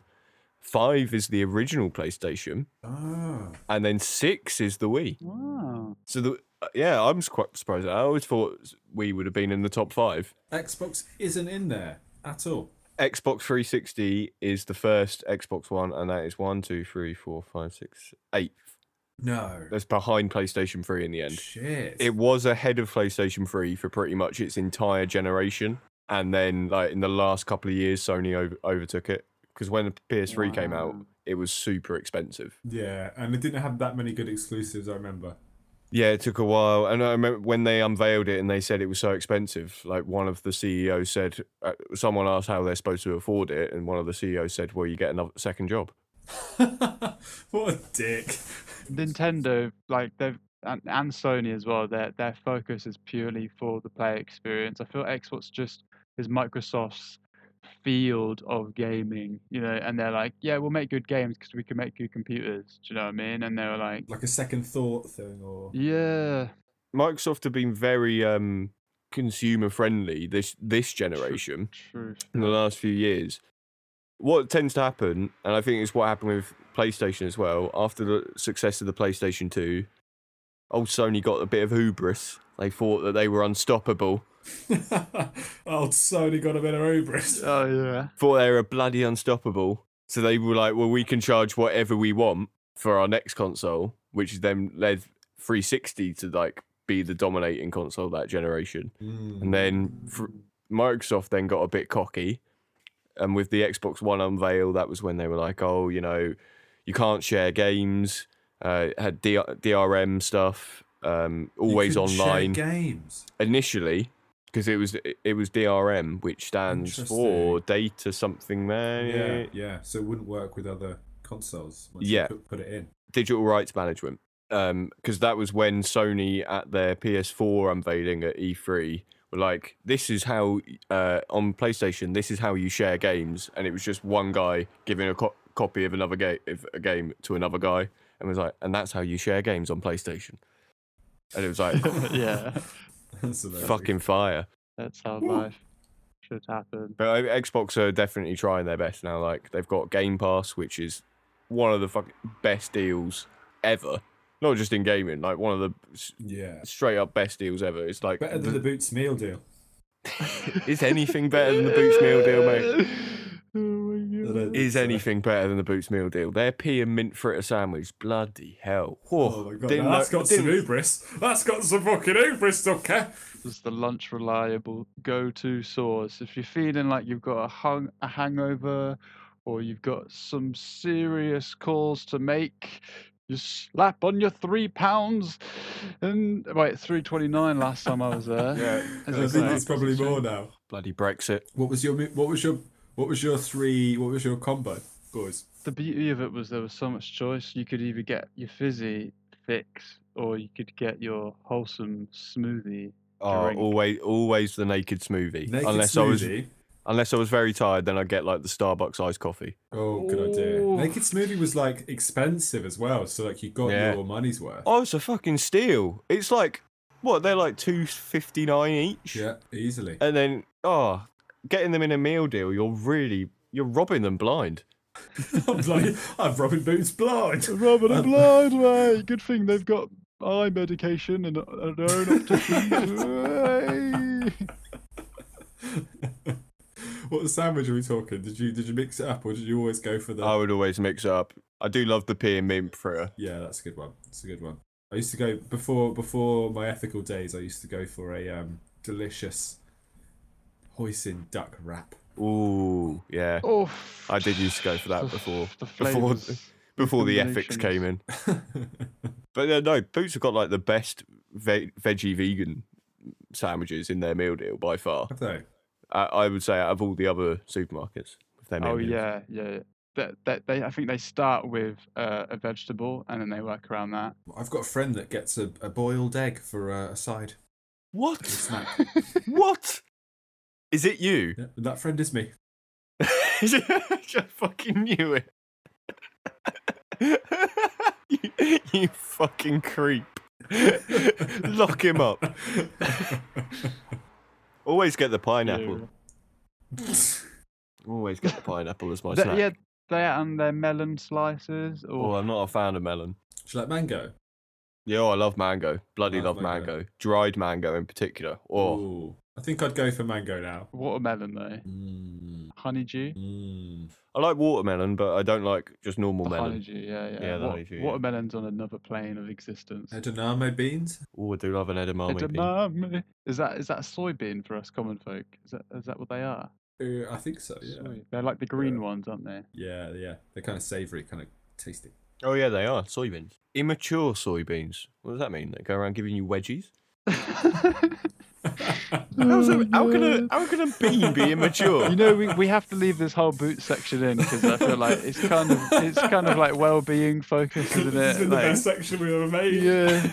[SPEAKER 2] Five is the original PlayStation,
[SPEAKER 3] ah,
[SPEAKER 2] and then six is the Wii.
[SPEAKER 1] Wow.
[SPEAKER 2] So the uh, yeah, I'm quite surprised. I always thought Wii would have been in the top five.
[SPEAKER 3] Xbox isn't in there at all.
[SPEAKER 2] Xbox 360 is the first Xbox One, and that is one, two, three, four, five, six, eight.
[SPEAKER 3] No.
[SPEAKER 2] That's behind PlayStation 3 in the end.
[SPEAKER 3] Shit.
[SPEAKER 2] It was ahead of PlayStation 3 for pretty much its entire generation, and then like in the last couple of years, Sony over- overtook it because when the PS3 came out, it was super expensive.
[SPEAKER 3] yeah, and it didn't have that many good exclusives. I remember.
[SPEAKER 2] Yeah, it took a while, and I remember when they unveiled it and they said it was so expensive. Like one of the CEOs said, uh, someone asked how they're supposed to afford it, and one of the CEOs said, "Well, you get another second job."
[SPEAKER 3] what a dick.
[SPEAKER 1] Nintendo, like they've and, and Sony as well. Their their focus is purely for the player experience. I feel Xbox just is Microsoft's field of gaming, you know, and they're like, yeah, we'll make good games because we can make good computers. Do you know what I mean? And they were like,
[SPEAKER 3] Like a second thought thing, or
[SPEAKER 1] yeah,
[SPEAKER 2] Microsoft have been very um, consumer friendly this this generation.
[SPEAKER 1] truth.
[SPEAKER 2] in the last few years. What tends to happen, and I think it's what happened with PlayStation as well, after the success of the PlayStation 2, old Sony got a bit of hubris. They thought that they were unstoppable,
[SPEAKER 3] oh, Sony got a bit of hubris.
[SPEAKER 1] Oh yeah.
[SPEAKER 2] thought they were bloody unstoppable. So they were like, well, we can charge whatever we want for our next console, which then led 360 to like be the dominating console that generation.
[SPEAKER 3] Mm.
[SPEAKER 2] And then fr- Microsoft then got a bit cocky, and with the Xbox One unveil, that was when they were like, "Oh, you know, you can't share games." Uh, had D- DRM stuff, um, always online
[SPEAKER 3] games.
[SPEAKER 2] initially, because it was it was DRM, which stands for data something there.
[SPEAKER 3] Yeah, yeah. So it wouldn't work with other consoles. Once
[SPEAKER 2] Yeah.
[SPEAKER 3] You put, put it in.
[SPEAKER 2] digital rights management. Because that was when Sony at their PS4 unveiling at E3 were like, "This is how uh, on PlayStation. This is how you share games." And it was just one guy giving a co- copy of another game, a game to another guy, and was like, "And that's how you share games on PlayStation." And it was like,
[SPEAKER 1] yeah.
[SPEAKER 3] That's
[SPEAKER 2] "Fucking fire!"
[SPEAKER 1] That's how life should happen.
[SPEAKER 2] But uh, Xbox are definitely trying their best now. Like they've got Game Pass, which is one of the fucking best deals ever. Not just in gaming, like one of the
[SPEAKER 3] Yeah.
[SPEAKER 2] straight up best deals ever. It's like
[SPEAKER 3] Better than the Boots meal deal.
[SPEAKER 2] is anything better than the Boots meal deal, mate?
[SPEAKER 1] Oh my god.
[SPEAKER 2] Is anything better than the Boots meal deal? Their pea and mint fritter sandwich, bloody hell!
[SPEAKER 3] Oh, my god,
[SPEAKER 2] didn't
[SPEAKER 3] that's
[SPEAKER 2] know-
[SPEAKER 3] got some
[SPEAKER 2] didn't-
[SPEAKER 3] hubris. That's got some fucking hubris, Tucker.
[SPEAKER 1] was the lunch reliable go-to sauce. If you're feeling like you've got a hung a hangover or you've got some serious calls to make, you slap on your three pounds and wait, three twenty nine last time I was there.
[SPEAKER 2] Yeah,
[SPEAKER 3] I think it's probably more now.
[SPEAKER 2] bloody Brexit.
[SPEAKER 3] What was your what was your what was your three what was your combo, boys?
[SPEAKER 1] The beauty of it was there was so much choice. You could either get your fizzy fix or you could get your wholesome smoothie.
[SPEAKER 2] Oh,
[SPEAKER 1] Drink.
[SPEAKER 2] always, always the naked smoothie.
[SPEAKER 3] Naked
[SPEAKER 2] unless I was,
[SPEAKER 3] smoothie.
[SPEAKER 2] unless I was very tired, then I'd get like the Starbucks iced coffee.
[SPEAKER 3] Oh, good idea. Naked smoothie was like expensive as well, so like you got
[SPEAKER 2] Yeah.
[SPEAKER 3] your money's worth.
[SPEAKER 2] Oh, it's a fucking steal. It's like what they're like two fifty nine each.
[SPEAKER 3] Yeah, easily.
[SPEAKER 2] And then oh, getting them in a meal deal, you're really you're robbing them blind.
[SPEAKER 3] I'm like, I'm Robin Boots blind.
[SPEAKER 1] Robert and blind way. Good thing they've got eye medication and uh, their own opticians.
[SPEAKER 3] what sandwich are we talking? Did you did you mix it up or did you always go for the?
[SPEAKER 2] I would always mix it up. I do love the pea and mint fritter.
[SPEAKER 3] Yeah, that's a good one. That's a good one. I used to go before before my ethical days. I used to go for a um, delicious hoisin duck wrap.
[SPEAKER 2] Ooh, yeah.
[SPEAKER 1] oh,
[SPEAKER 2] I did used to go for that before.
[SPEAKER 1] The
[SPEAKER 2] Before before the ethics came in. But uh, no, Boots have got like the best ve- veggie vegan sandwiches in their meal deal by far.
[SPEAKER 3] Have they?
[SPEAKER 2] I, I would say out of all the other supermarkets. With their meal
[SPEAKER 1] Oh
[SPEAKER 2] deals.
[SPEAKER 1] yeah, yeah. That, that they I think they start with uh, a vegetable and then they work around that.
[SPEAKER 3] I've got a friend that gets a, a boiled egg for uh, a side. A
[SPEAKER 2] What?
[SPEAKER 3] snack.
[SPEAKER 2] what? Is it you?
[SPEAKER 3] yeah, that friend is me.
[SPEAKER 2] I fucking knew it. you, you fucking creep. Lock him up. Always get the pineapple. Always get the pineapple as my
[SPEAKER 1] They-
[SPEAKER 2] snack.
[SPEAKER 1] yeah, they and their melon slices
[SPEAKER 2] Oh,
[SPEAKER 1] or
[SPEAKER 2] I'm not a fan of melon.
[SPEAKER 3] Do you like mango?
[SPEAKER 2] Yeah, oh, I love mango. Bloody
[SPEAKER 3] Love
[SPEAKER 2] love,
[SPEAKER 3] mango.
[SPEAKER 2] mango. Dried mango in particular. Oh,
[SPEAKER 3] Ooh. I think I'd go for mango now.
[SPEAKER 1] watermelon though.
[SPEAKER 3] Mm,
[SPEAKER 1] Honeydew.
[SPEAKER 3] mm.
[SPEAKER 2] I like watermelon, but I don't like just normal
[SPEAKER 1] The
[SPEAKER 2] melon.
[SPEAKER 1] honeydew, yeah, yeah.
[SPEAKER 2] Yeah, the
[SPEAKER 1] Wa-
[SPEAKER 2] honeydew, yeah.
[SPEAKER 1] Watermelon's on another plane of existence.
[SPEAKER 3] Edamame beans?
[SPEAKER 2] Oh, I do love an edamame. bean.
[SPEAKER 1] Edamame. Is that is that a soybean for us common folk? Is that is that what they are?
[SPEAKER 3] Uh, I think so, yeah.
[SPEAKER 1] Soy- They're like the green
[SPEAKER 3] Yeah.
[SPEAKER 1] ones, aren't they?
[SPEAKER 3] Yeah, yeah. They're kind of savoury, kind of tasty.
[SPEAKER 2] Oh yeah, they are soybeans. Immature soybeans. What does that mean? They go around giving you wedgies? How's a, how can a mm-hmm. how can a bean be immature?
[SPEAKER 1] You know, we, we have to leave this whole boot section in because I feel like it's kind of it's kind of like well-being focused, isn't
[SPEAKER 3] this
[SPEAKER 1] it?
[SPEAKER 3] has been the best section we've ever made.
[SPEAKER 1] yeah,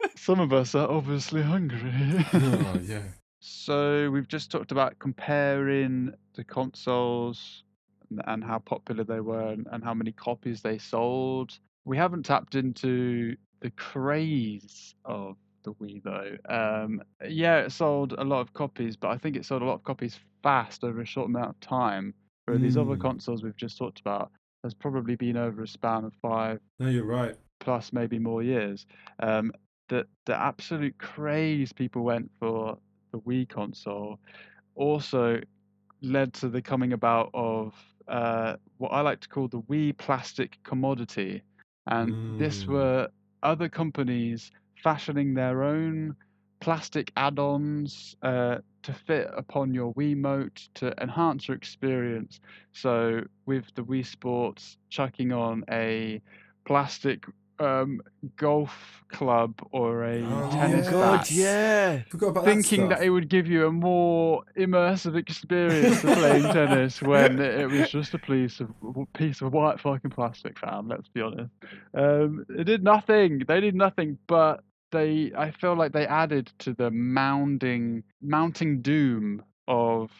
[SPEAKER 1] some of us are obviously hungry.
[SPEAKER 3] oh, yeah.
[SPEAKER 1] So we've just talked about comparing the consoles and, and how popular they were and, and how many copies they sold. We haven't tapped into the craze of the Wii though. Um, yeah, it sold a lot of copies, but I think it sold a lot of copies fast over a short amount of time. Where these other
[SPEAKER 3] Mm.
[SPEAKER 1] consoles we've just talked about has probably been over a span of five
[SPEAKER 3] No, you're right.
[SPEAKER 1] plus maybe more years. Um, the the absolute craze people went for the Wii console also led to the coming about of uh, what I like to call the Wii plastic commodity, and this
[SPEAKER 3] Mm.
[SPEAKER 1] were other companies fashioning their own plastic add-ons uh, to fit upon your Wiimote to enhance your experience. So with the Wii Sports chucking on a plastic um, golf club or a
[SPEAKER 3] Oh,
[SPEAKER 1] tennis
[SPEAKER 3] yeah.
[SPEAKER 2] God,
[SPEAKER 1] bat,
[SPEAKER 2] yeah.
[SPEAKER 1] Thinking
[SPEAKER 3] that,
[SPEAKER 1] that, it would give you a more immersive experience of playing tennis when it, it was just a piece of piece of white fucking plastic, fam. Let's be honest. Um, it did nothing. They did nothing, but they. I feel like they added to the mounding, mounting doom of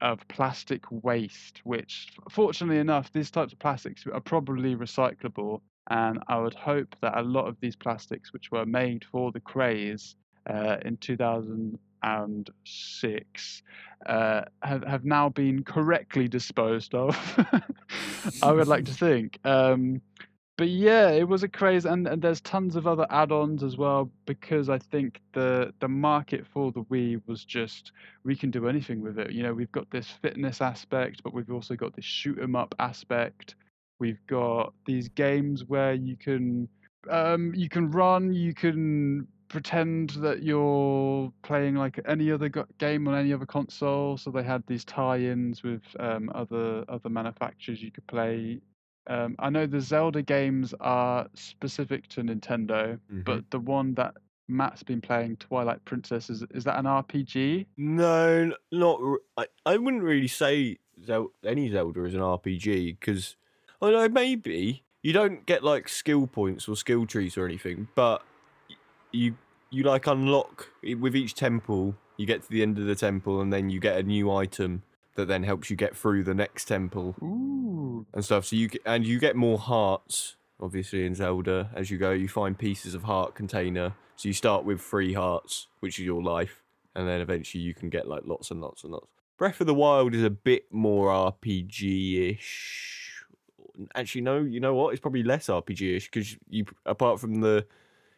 [SPEAKER 1] of plastic waste. Which, fortunately enough, these types of plastics are probably recyclable. And I would hope that a lot of these plastics, which were made for the craze, uh, in 2006 uh, have, have now been correctly disposed of. I would like to think. Um, but yeah, it was a craze, and, and there's tons of other add-ons as well because I think the the market for the Wii was just we can do anything with it. You know, we've got this fitness aspect, but we've also got this shoot 'em up aspect. We've got these games where you can um, you can run, you can pretend that you're playing like any other game on any other console. So they had these tie-ins with um, other other manufacturers you could play. Um, I know the Zelda games are specific to Nintendo,
[SPEAKER 2] Mhm.
[SPEAKER 1] but the one that Matt's been playing, Twilight Princess, is is that an RPG?
[SPEAKER 2] No, not. I, I wouldn't really say Zel- any Zelda is an RPG because, oh no, maybe you don't get like skill points or skill trees or anything, but you you like unlock with each temple. You get to the end of the temple and then you get a new item that then helps you get through the next temple
[SPEAKER 1] Ooh,
[SPEAKER 2] and stuff. So you get, and you get more hearts, obviously in Zelda as you go. You find pieces of heart container. So you start with three hearts, which is your life, and then eventually you can get like lots and lots and lots. Breath of the Wild is a bit more RPG-ish. Actually, no. You know what? It's probably less RPG-ish because you, apart from the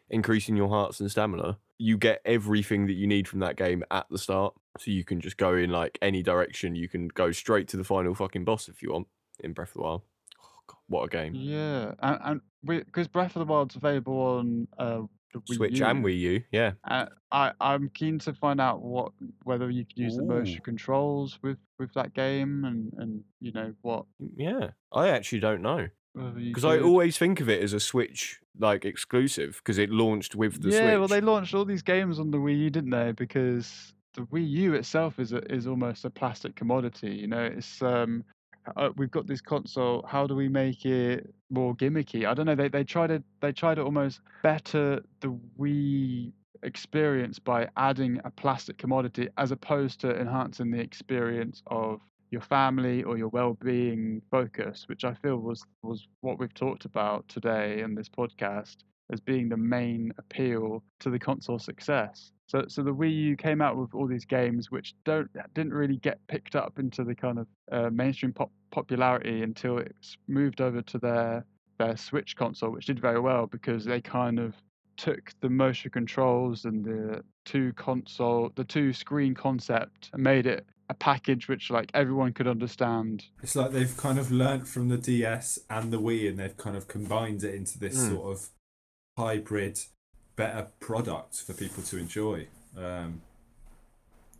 [SPEAKER 2] increasing your hearts and stamina, you get everything that you need from that game at the start. So you can just go in like any direction. You can go straight to the final fucking boss if you want in Breath of the Wild. Oh, God, what a game!
[SPEAKER 1] yeah, and and because Breath of the Wild's available on uh, the Wii
[SPEAKER 2] Switch
[SPEAKER 1] U,
[SPEAKER 2] and Wii U, yeah.
[SPEAKER 1] Uh, I I'm keen to find out what whether you can use the motion controls with with that game and and you know what
[SPEAKER 2] Yeah, I actually don't know. Because I always think of it as a Switch like exclusive because it launched with the
[SPEAKER 1] yeah,
[SPEAKER 2] Switch.
[SPEAKER 1] well, they launched all these games on the Wii U, didn't they? Because the Wii U itself is a, is almost a plastic commodity. You know, it's um, uh, we've got this console. How do we make it more gimmicky? I don't know. They they tried to they tried to almost better the Wii experience by adding a plastic commodity as opposed to enhancing the experience of your family or your well-being focus which i feel was was what we've talked about today in this podcast as being the main appeal to the console success. So, so the Wii U came out with all these games which don't didn't really get picked up into the kind of uh, mainstream pop popularity until it moved over to their their Switch console, which did very well because they kind of took the motion controls and the two console, the two screen concept, and made it a package which like everyone could understand.
[SPEAKER 3] It's like they've kind of learnt from the DS and the Wii, and they've kind of combined it into this
[SPEAKER 2] Mm.
[SPEAKER 3] sort of hybrid, better product for people to enjoy. Um,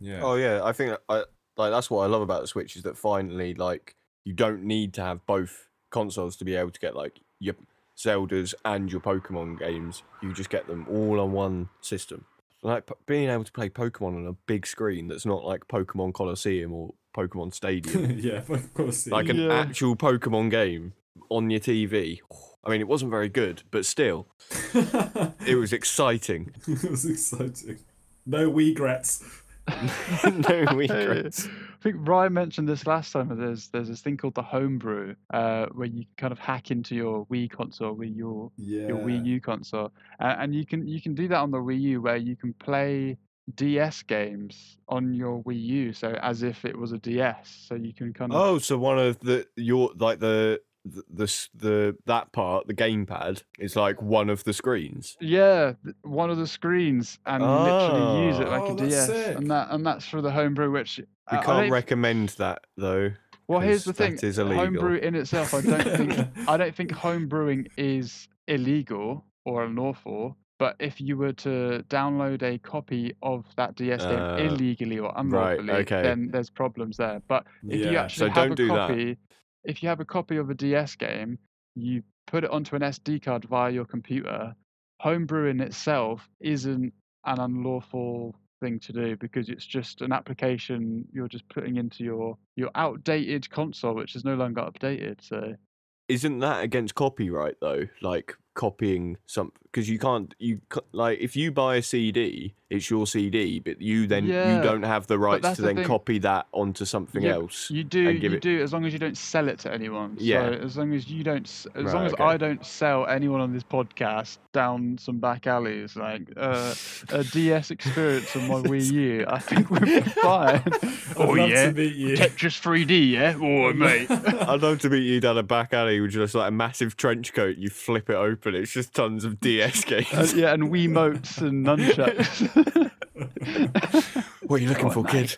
[SPEAKER 3] yeah.
[SPEAKER 2] Oh yeah, I think I like that's what I love about the Switch is that finally like you don't need to have both consoles to be able to get like your Zeldas and your Pokemon games. You just get them all on one system. Like p- being able to play Pokemon on a big screen that's not like Pokemon Colosseum or Pokemon Stadium,
[SPEAKER 3] yeah, of course.
[SPEAKER 2] like an
[SPEAKER 1] Yeah.
[SPEAKER 2] actual Pokemon game on your TV. I mean, it wasn't very good, but still, it was exciting.
[SPEAKER 3] it was exciting. No regrets.
[SPEAKER 2] no regrets.
[SPEAKER 1] I think Ryan mentioned this last time. but There's there's this thing called the homebrew, uh, where you kind of hack into your Wii console with your
[SPEAKER 3] Yeah.
[SPEAKER 1] your Wii U console, uh, and you can you can do that on the Wii U, where you can play DS games on your Wii U, so as if it was a DS. So you can kind of
[SPEAKER 2] Oh, so one of the your like the the the, the that part, the gamepad, is like one of the screens.
[SPEAKER 1] yeah, one of the screens, and literally use it like
[SPEAKER 3] Oh,
[SPEAKER 1] a
[SPEAKER 3] that's
[SPEAKER 1] DS,
[SPEAKER 3] sick.
[SPEAKER 1] and that and that's for the homebrew, which
[SPEAKER 2] We
[SPEAKER 1] I- I
[SPEAKER 2] can't
[SPEAKER 1] don't-
[SPEAKER 2] recommend that though.
[SPEAKER 1] Well, here's the thing:
[SPEAKER 2] that is illegal.
[SPEAKER 1] homebrew in itself, I don't think I don't think homebrewing is illegal or unlawful. But if you were to download a copy of that DS game
[SPEAKER 2] Uh,
[SPEAKER 1] illegally or unlawfully,
[SPEAKER 2] okay.
[SPEAKER 1] then there's problems there. But if you actually
[SPEAKER 2] So
[SPEAKER 1] have
[SPEAKER 2] don't
[SPEAKER 1] a
[SPEAKER 2] do that.
[SPEAKER 1] copy, if you have a copy of a DS game, you put it onto an SD card via your computer. Homebrewing itself isn't an unlawful thing to do because it's just an application you're just putting into your your outdated console, which is no longer updated. So
[SPEAKER 2] Isn't that against copyright though? Like copying some because you can't you ca- like if you buy a CD, it's your CD, but you then
[SPEAKER 1] Yeah,
[SPEAKER 2] you don't have the rights to
[SPEAKER 1] the
[SPEAKER 2] then
[SPEAKER 1] thing.
[SPEAKER 2] copy that onto something
[SPEAKER 1] Yeah,
[SPEAKER 2] else.
[SPEAKER 1] you do you
[SPEAKER 2] it-
[SPEAKER 1] do as long as you don't sell it to anyone.
[SPEAKER 2] Yeah.
[SPEAKER 1] So as long as you don't, as
[SPEAKER 2] Right,
[SPEAKER 1] long as
[SPEAKER 2] okay.
[SPEAKER 1] I don't sell anyone on this podcast down some back alleys like uh, a DS experience on my Wii U, I think we're fine.
[SPEAKER 3] I'd
[SPEAKER 1] oh yeah,
[SPEAKER 3] to meet you.
[SPEAKER 1] Tetris 3D, yeah. Oh mate.
[SPEAKER 2] I'd love to meet you down a back alley with just like a massive trench coat. You flip it open, it's just tons of DS games.
[SPEAKER 1] Uh, yeah, and Wiimotes and nunchucks.
[SPEAKER 2] what are you looking
[SPEAKER 1] Come
[SPEAKER 2] for,
[SPEAKER 1] on,
[SPEAKER 2] kid?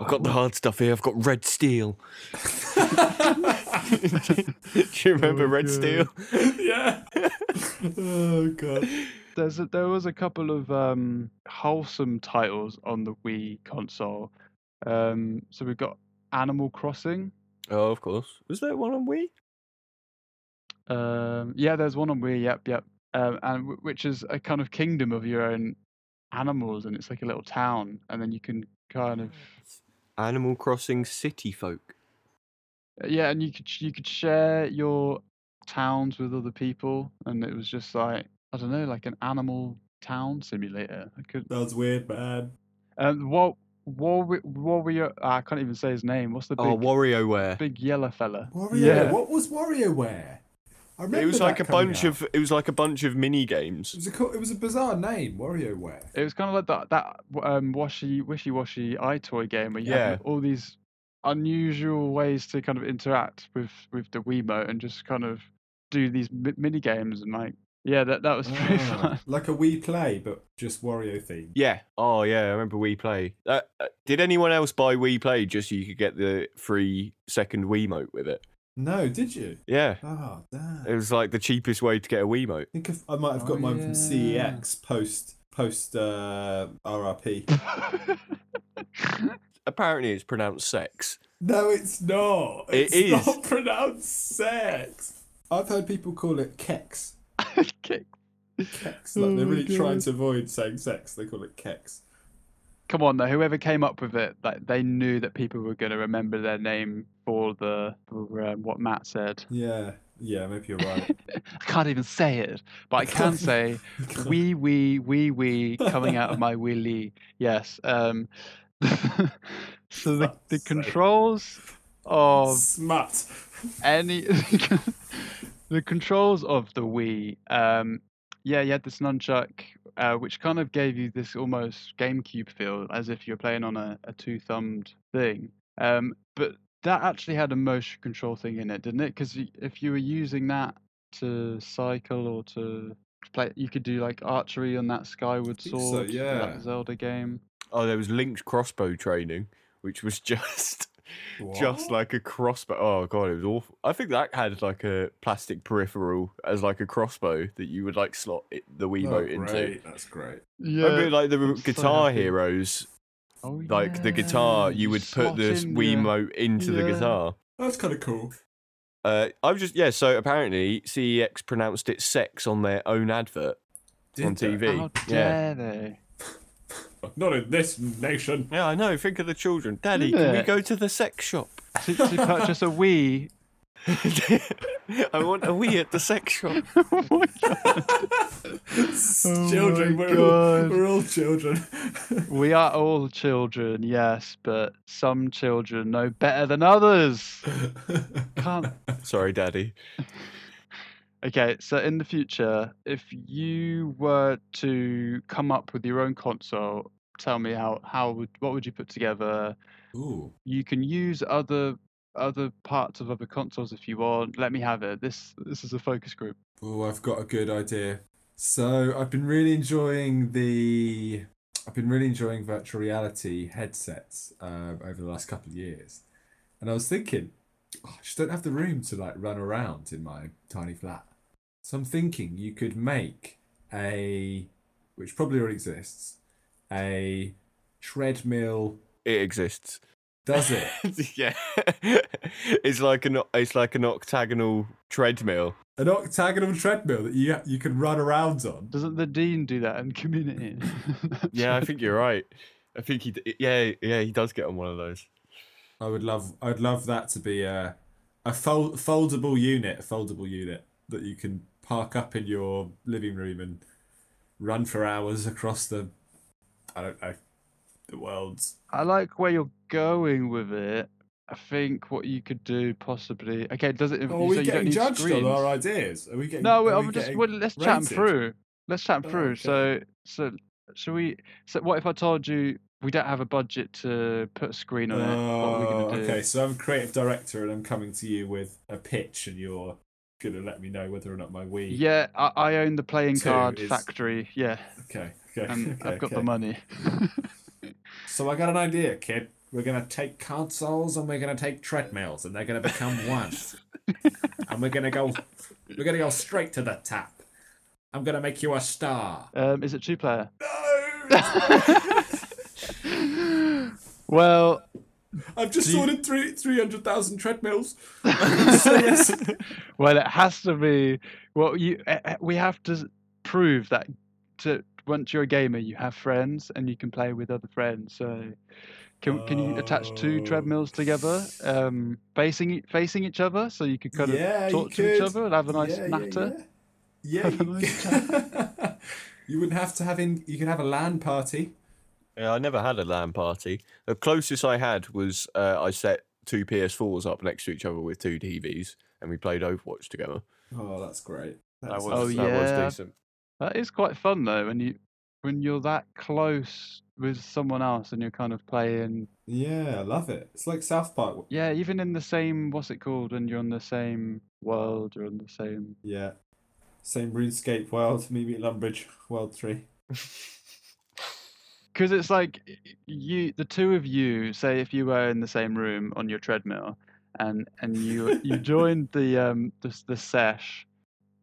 [SPEAKER 2] I've got the hard stuff here. I've got red steel. Do you remember
[SPEAKER 1] Oh,
[SPEAKER 2] red
[SPEAKER 1] God.
[SPEAKER 2] steel?
[SPEAKER 3] yeah. oh god.
[SPEAKER 1] There's a, there was a couple of um, wholesome titles on the Wii console. Um, so we've got Animal Crossing.
[SPEAKER 2] Oh, of course. Was there one on Wii?
[SPEAKER 1] Um, yeah, there's one on Wii. Yep, yep. Um, and w- which is a kind of kingdom of your own animals, and it's like a little town, and then you can kind of
[SPEAKER 2] Animal Crossing City Folk.
[SPEAKER 1] yeah, and you could you could share your towns with other people, and it was just like I don't know, like an animal town simulator. I could
[SPEAKER 3] Sounds weird, man.
[SPEAKER 1] um what War Warrior I can't even say his name. What's the big
[SPEAKER 2] Oh, WarioWare.
[SPEAKER 1] big yellow fella?
[SPEAKER 3] Wario.
[SPEAKER 1] Yeah.
[SPEAKER 3] What was WarioWare? I remember
[SPEAKER 2] It was
[SPEAKER 3] that
[SPEAKER 2] like a bunch
[SPEAKER 3] out.
[SPEAKER 2] of. It was like a bunch of mini games.
[SPEAKER 3] It was a co- it was a bizarre name, WarioWare.
[SPEAKER 1] It was kind of like that that um washy wishy washy EyeToy game where you
[SPEAKER 2] Yeah.
[SPEAKER 1] have all these unusual ways to kind of interact with with the Wiimote and just kind of do these mi- mini games and like yeah that that was pretty
[SPEAKER 3] Ah,
[SPEAKER 1] fun.
[SPEAKER 3] like a Wii Play, but just Wario themed.
[SPEAKER 2] Yeah. Oh, yeah. I remember Wii Play. Uh, uh, did anyone else buy Wii Play just so you could get the free second Wiimote with it?
[SPEAKER 3] No, did you?
[SPEAKER 2] Yeah.
[SPEAKER 3] Oh, damn.
[SPEAKER 2] It was like the cheapest way to get a Wiimote.
[SPEAKER 3] I think if, I might have got
[SPEAKER 1] Oh,
[SPEAKER 3] mine from. CEX post post uh, RRP.
[SPEAKER 2] Apparently, it's pronounced sex.
[SPEAKER 3] No, it's not.
[SPEAKER 2] It
[SPEAKER 3] It's
[SPEAKER 2] is.
[SPEAKER 3] not pronounced sex. I've heard people call it kex.
[SPEAKER 1] Okay.
[SPEAKER 3] Kex. Like
[SPEAKER 1] Oh
[SPEAKER 3] they're
[SPEAKER 1] my
[SPEAKER 3] really trying to avoid saying sex. They call it kex.
[SPEAKER 1] Come on, though. Whoever came up with it, like they knew that people were going to remember their name for the for um, what Matt said.
[SPEAKER 3] Yeah. Yeah, maybe you're right.
[SPEAKER 1] I can't even say it, but I can say wee wee wee wee coming out of my willy. Yes. Um. so the the controls of
[SPEAKER 3] Smut.
[SPEAKER 1] any the controls of the Wii. Um, yeah, you had this nunchuck, uh, which kind of gave you this almost GameCube feel, as if you're playing on a, a two-thumbed thing. Um, but that actually had a motion control thing in it, didn't it? Because if you were using that to cycle or to play, you could do like archery on that Skyward
[SPEAKER 3] think so,
[SPEAKER 1] Sword,
[SPEAKER 3] yeah.
[SPEAKER 1] that Zelda game.
[SPEAKER 2] Oh, there was Link's crossbow training, which was just just like a crossbow. Oh god, it was awful. I think that had like a plastic peripheral as like a crossbow that you would like slot it, the
[SPEAKER 3] Oh,
[SPEAKER 2] Wiimote into.
[SPEAKER 3] That's great.
[SPEAKER 1] Yeah,
[SPEAKER 2] A bit like the
[SPEAKER 1] I'm so
[SPEAKER 2] Guitar
[SPEAKER 1] happy.
[SPEAKER 2] Heroes,
[SPEAKER 1] Oh,
[SPEAKER 2] like the guitar, you would put
[SPEAKER 1] slot
[SPEAKER 2] the
[SPEAKER 1] in the-
[SPEAKER 2] Wiimote into the guitar.
[SPEAKER 3] That's kind of cool.
[SPEAKER 2] Uh, I've just yeah. So apparently, CEX pronounced it sex on their own advert on
[SPEAKER 3] Did they?
[SPEAKER 2] TV.
[SPEAKER 1] How
[SPEAKER 2] yeah,
[SPEAKER 1] dare they?
[SPEAKER 3] Not in this nation.
[SPEAKER 2] yeah, I know. Think of the children. Daddy,
[SPEAKER 1] Isn't
[SPEAKER 2] can we go to the sex shop?
[SPEAKER 1] to, to purchase a Wii.
[SPEAKER 2] I want a Wii at the sex shop.
[SPEAKER 1] oh my god.
[SPEAKER 3] Oh children.
[SPEAKER 1] my
[SPEAKER 3] We're all, we're all children.
[SPEAKER 1] We are all children, yes, but some children know better than others. Can't.
[SPEAKER 2] Sorry, Daddy.
[SPEAKER 1] Okay, so in the future, if you were to come up with your own console, tell me how how would what would you put together?
[SPEAKER 3] Ooh.
[SPEAKER 1] You can use other other parts of other consoles if you want. Let me have it. This this is a focus group.
[SPEAKER 3] Oh, I've got a good idea. So I've been really enjoying the I've been really enjoying virtual reality headsets um, over the last couple of years, and I was thinking, oh, I just don't have the room to like run around in my tiny flat. So I'm thinking you could make a, which probably already exists, a treadmill.
[SPEAKER 2] It exists.
[SPEAKER 3] Does it?
[SPEAKER 2] yeah, it's like an it's like an octagonal treadmill.
[SPEAKER 3] An octagonal treadmill that you you can run around on.
[SPEAKER 1] Doesn't the dean do that in community?
[SPEAKER 2] Yeah, I think you're right. I think he d- yeah yeah he does get on one of those.
[SPEAKER 3] I would love I'd love that to be a a fold, foldable unit, a foldable unit that you can park up in your living room and run for hours across the I don't know the world's
[SPEAKER 1] I like where you're going with it. I think what you could do possibly. Okay, does it?
[SPEAKER 3] Are
[SPEAKER 1] you
[SPEAKER 3] we
[SPEAKER 1] don't
[SPEAKER 3] getting judged
[SPEAKER 1] screens?
[SPEAKER 3] on our ideas? Are we getting
[SPEAKER 1] No,
[SPEAKER 3] are
[SPEAKER 1] I'm
[SPEAKER 3] we
[SPEAKER 1] just well, let's chat through. Let's chat
[SPEAKER 3] Oh,
[SPEAKER 1] through.
[SPEAKER 3] okay.
[SPEAKER 1] So, so should we? So, what if I told you we don't have a budget to put a screen on it? What are we
[SPEAKER 3] Oh,
[SPEAKER 1] do?
[SPEAKER 3] okay, so I'm a creative director and I'm coming to you with a pitch and you're gonna let me know whether or not my Wii
[SPEAKER 1] Yeah, I, I own the playing card
[SPEAKER 3] is-
[SPEAKER 1] factory. Yeah,
[SPEAKER 3] Okay, okay,
[SPEAKER 1] and
[SPEAKER 3] okay,
[SPEAKER 1] I've got
[SPEAKER 3] okay.
[SPEAKER 1] the money.
[SPEAKER 3] So I got an idea, kid. We're gonna take consoles and we're gonna take treadmills, and they're gonna become one. and we're gonna go, we're gonna go straight to the top. I'm gonna make you a star.
[SPEAKER 1] um, is it two player?
[SPEAKER 3] No,
[SPEAKER 1] well,
[SPEAKER 3] I've just
[SPEAKER 1] Do
[SPEAKER 3] ordered three three hundred thousand treadmills.
[SPEAKER 1] well, it has to be. Well, you eh, we have to prove that to once you're a gamer, you have friends and you can play with other friends. So, can can you attach two treadmills together, um, facing facing each other, so you could kind of
[SPEAKER 3] you
[SPEAKER 1] talk to each other and have a nice
[SPEAKER 3] yeah,
[SPEAKER 1] natter?
[SPEAKER 3] Yeah, yeah.
[SPEAKER 1] Have
[SPEAKER 3] you,
[SPEAKER 1] nice
[SPEAKER 3] could- you wouldn't have to have in. You can have a LAN party.
[SPEAKER 2] Yeah, I never had a LAN party. The closest I had was uh, I set two PS4s up next to each other with two TVs, and we played Overwatch together.
[SPEAKER 3] Oh, that's great.
[SPEAKER 2] That
[SPEAKER 3] That's
[SPEAKER 2] was
[SPEAKER 1] Oh,
[SPEAKER 2] that
[SPEAKER 1] yeah.
[SPEAKER 2] was decent.
[SPEAKER 1] That is quite fun though when you when you're that close with someone else and you're kind of playing.
[SPEAKER 3] Yeah, I love it. It's like South Park.
[SPEAKER 1] Yeah, even in the same what's it called when you're on the same world or on the same.
[SPEAKER 3] Yeah. Same RuneScape world, Mimi Lumbridge, World 3.
[SPEAKER 1] because it's like you the two of you say if you were in the same room on your treadmill and and you you joined the um the, the sesh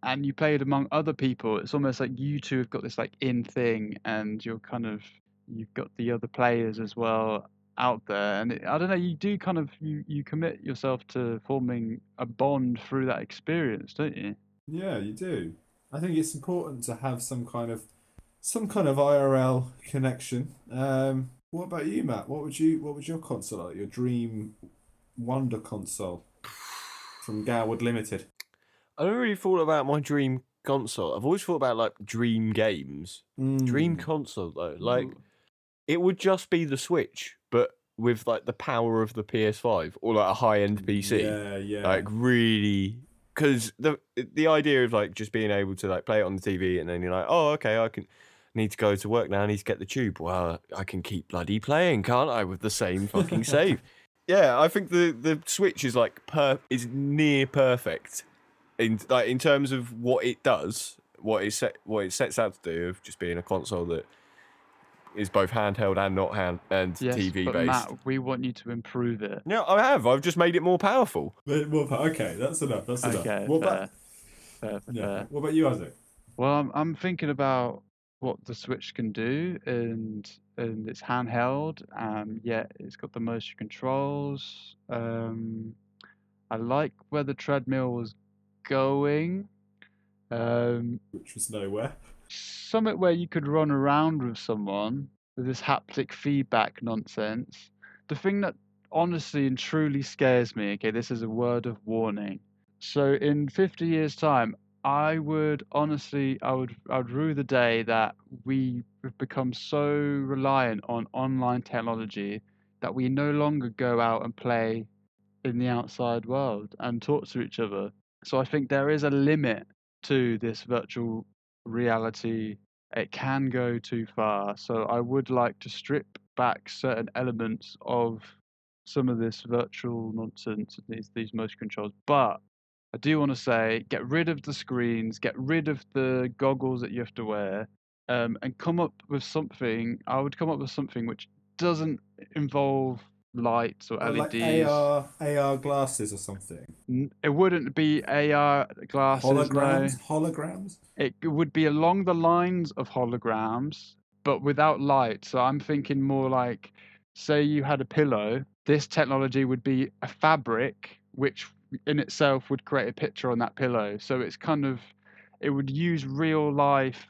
[SPEAKER 1] and you played among other people it's almost like you two have got this like in thing and you're kind of you've got the other players as well out there, and it, I don't know. You do kind of you you commit yourself to forming a bond through that experience, don't you?
[SPEAKER 3] Yeah, you do. I think it's important to have some kind of some kind of IRL connection. Um, what about you, Matt? What would you what would your console like? Your dream wonder console from Garwood Limited?
[SPEAKER 2] I don't really thought about my dream console. I've always thought about like dream games. Dream
[SPEAKER 3] Mm.
[SPEAKER 2] console though, like it would just be the Switch, but with like the power of the PS5 or like a high end PC.
[SPEAKER 3] Yeah, yeah.
[SPEAKER 2] Like really, because the the idea of like just being able to like play it on the TV and then you're like, oh okay, I can need to go to work now. I need to get the tube. Well, I can keep bloody playing, can't I, with the same fucking save? Yeah, I think the the Switch is like per is near perfect in like in terms of what it does, what it set what it sets out to do of just being a console that is both handheld and not hand and
[SPEAKER 1] Yes,
[SPEAKER 2] TV
[SPEAKER 1] but
[SPEAKER 2] based.
[SPEAKER 1] Matt, we want you to improve it.
[SPEAKER 2] No, I have. I've just made it more powerful.
[SPEAKER 3] But- well, okay, that's enough. That's enough.
[SPEAKER 1] Okay,
[SPEAKER 3] What
[SPEAKER 1] fair,
[SPEAKER 3] about
[SPEAKER 1] fair,
[SPEAKER 3] yeah?
[SPEAKER 1] fair.
[SPEAKER 3] What about you, Isaac?
[SPEAKER 1] Well, I'm I'm thinking about what the Switch can do, and and it's handheld, and yet it's got the motion controls. Um, I like where the treadmill was going. Um,
[SPEAKER 3] Which was nowhere.
[SPEAKER 1] something where you could run around with someone with this haptic feedback nonsense. The thing that honestly and truly scares me, okay, this is a word of warning. So in 50 years time, I would honestly I would I would rue the day that we have become so reliant on online technology that we no longer go out and play in the outside world and talk to each other. So I think there is a limit to this virtual reality, it can go too far. So I would like to strip back certain elements of some of this virtual nonsense, these these motion controls. But I do want to say, get rid of the screens, get rid of the goggles that you have to wear, um, and come up with something. I would come up with something which doesn't involve lights or
[SPEAKER 3] Or
[SPEAKER 1] LEDs.
[SPEAKER 3] like AR AR glasses or something.
[SPEAKER 1] It wouldn't be AR glasses. no.
[SPEAKER 3] Holograms. Holograms.
[SPEAKER 1] It would be along the lines of holograms, but without light. So I'm thinking more like, say you had a pillow. This technology would be a fabric, which in itself would create a picture on that pillow. So it's kind of, it would use real life.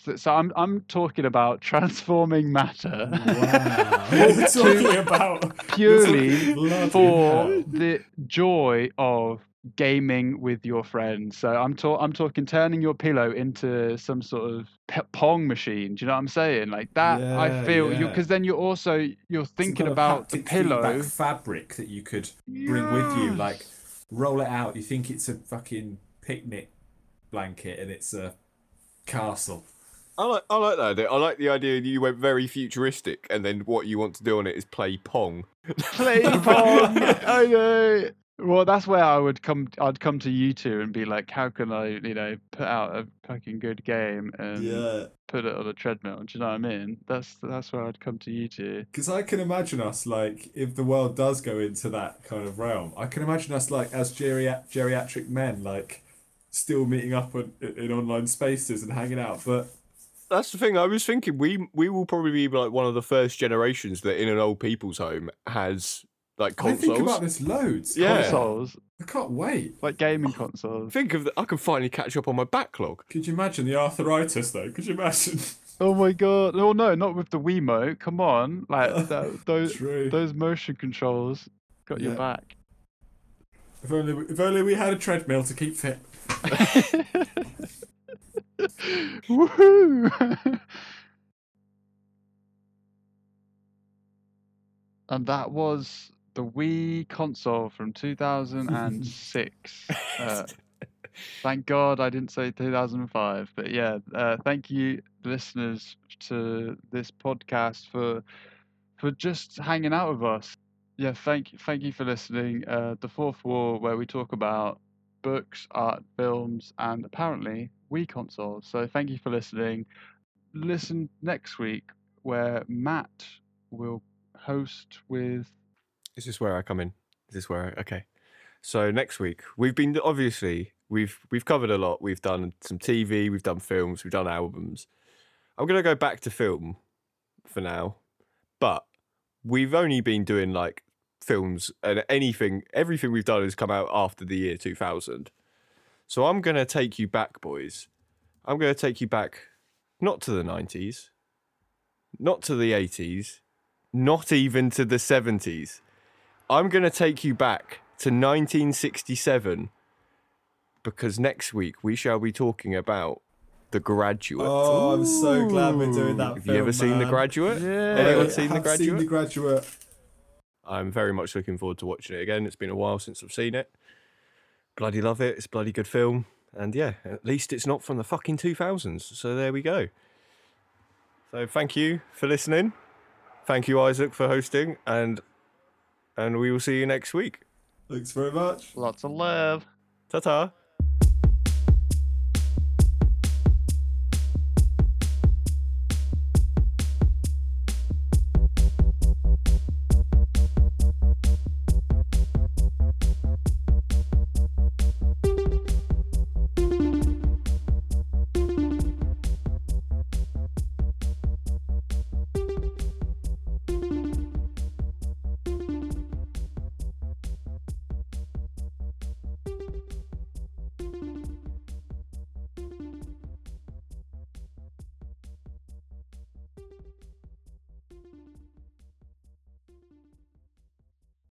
[SPEAKER 1] So, so I'm I'm talking about transforming matter.
[SPEAKER 3] Wow. what we're talking about
[SPEAKER 1] purely
[SPEAKER 3] Bloody
[SPEAKER 1] for
[SPEAKER 3] hell.
[SPEAKER 1] the joy of gaming with your friends. So I'm talk I'm talking turning your pillow into some sort of pe- pong machine. Do you know what I'm saying? Like that. I
[SPEAKER 3] Yeah,
[SPEAKER 1] feel you because then you're also you're thinking
[SPEAKER 3] kind of
[SPEAKER 1] about the pillow.
[SPEAKER 3] fabric that you could bring with you. Like roll it out. You think it's a fucking picnic blanket and it's a castle.
[SPEAKER 2] I like I like that. idea. I like the idea that you went very futuristic, and then what you want to do on it is play pong.
[SPEAKER 1] Play pong. I know. Well, that's where I would come. I'd come to you two and be like, "How can I, you know, put out a fucking good game and put it on a treadmill?" Do you know what I mean? That's that's where I'd come to you two.
[SPEAKER 3] Because I can imagine us like if the world does go into that kind of realm, I can imagine us like as geri- geriatric men, like still meeting up on, in online spaces and hanging out. But
[SPEAKER 2] That's the thing. I was thinking we we will probably be like one of the first generations that in an old people's home has like
[SPEAKER 3] I
[SPEAKER 2] consoles.
[SPEAKER 3] think about this loads.
[SPEAKER 2] Yeah.
[SPEAKER 1] Consoles,
[SPEAKER 3] I can't wait.
[SPEAKER 1] like gaming consoles.
[SPEAKER 2] Think of the, I can finally catch up on my backlog.
[SPEAKER 3] Could you imagine the arthritis though? Could you imagine?
[SPEAKER 1] Oh my god! Oh no, not with the Wiimote. Come on, like that, those
[SPEAKER 3] True.
[SPEAKER 1] those motion controls got your back.
[SPEAKER 3] If only we- if only we had a treadmill to keep fit.
[SPEAKER 1] Woohoo! and that was the Wii console from 2006. uh, thank God I didn't say 2005. But yeah, uh, thank you, listeners, to this podcast for for just hanging out with us. Yeah, thank you, thank you for listening. Uh, the fourth wall, where we talk about books, art, films, and apparently Wii consoles. So thank you for listening. Listen next week where Matt will host with.
[SPEAKER 2] This Is where I come in? This Is where? I, okay. So next week we've been obviously we've we've covered a lot. We've done some TV, we've done films, we've done albums. I'm gonna go back to film for now, but we've only been doing like films and anything, everything we've done has come out after the year 2000. So I'm going to take you back, boys. I'm going to take you back not to the 90s, not to the 80s, not even to the 70s. I'm going to take you back to 1967 because next week we shall be talking about The Graduate.
[SPEAKER 4] Oh, I'm so glad we're doing that.
[SPEAKER 2] Have you ever
[SPEAKER 4] film,
[SPEAKER 2] seen The. Graduate?
[SPEAKER 1] Yeah.
[SPEAKER 2] Anyone seen The Graduate?
[SPEAKER 4] Seen the graduate.
[SPEAKER 2] I'm very much looking forward to watching it again. It's been a while since I've seen it. Bloody love it. It's a bloody good film. And yeah, at least it's not from the fucking 2000s. So there we go. So thank you for listening. Thank you, Isaac, for hosting. And and we will see you next week.
[SPEAKER 4] Thanks very much.
[SPEAKER 1] Lots of love.
[SPEAKER 2] Ta ta.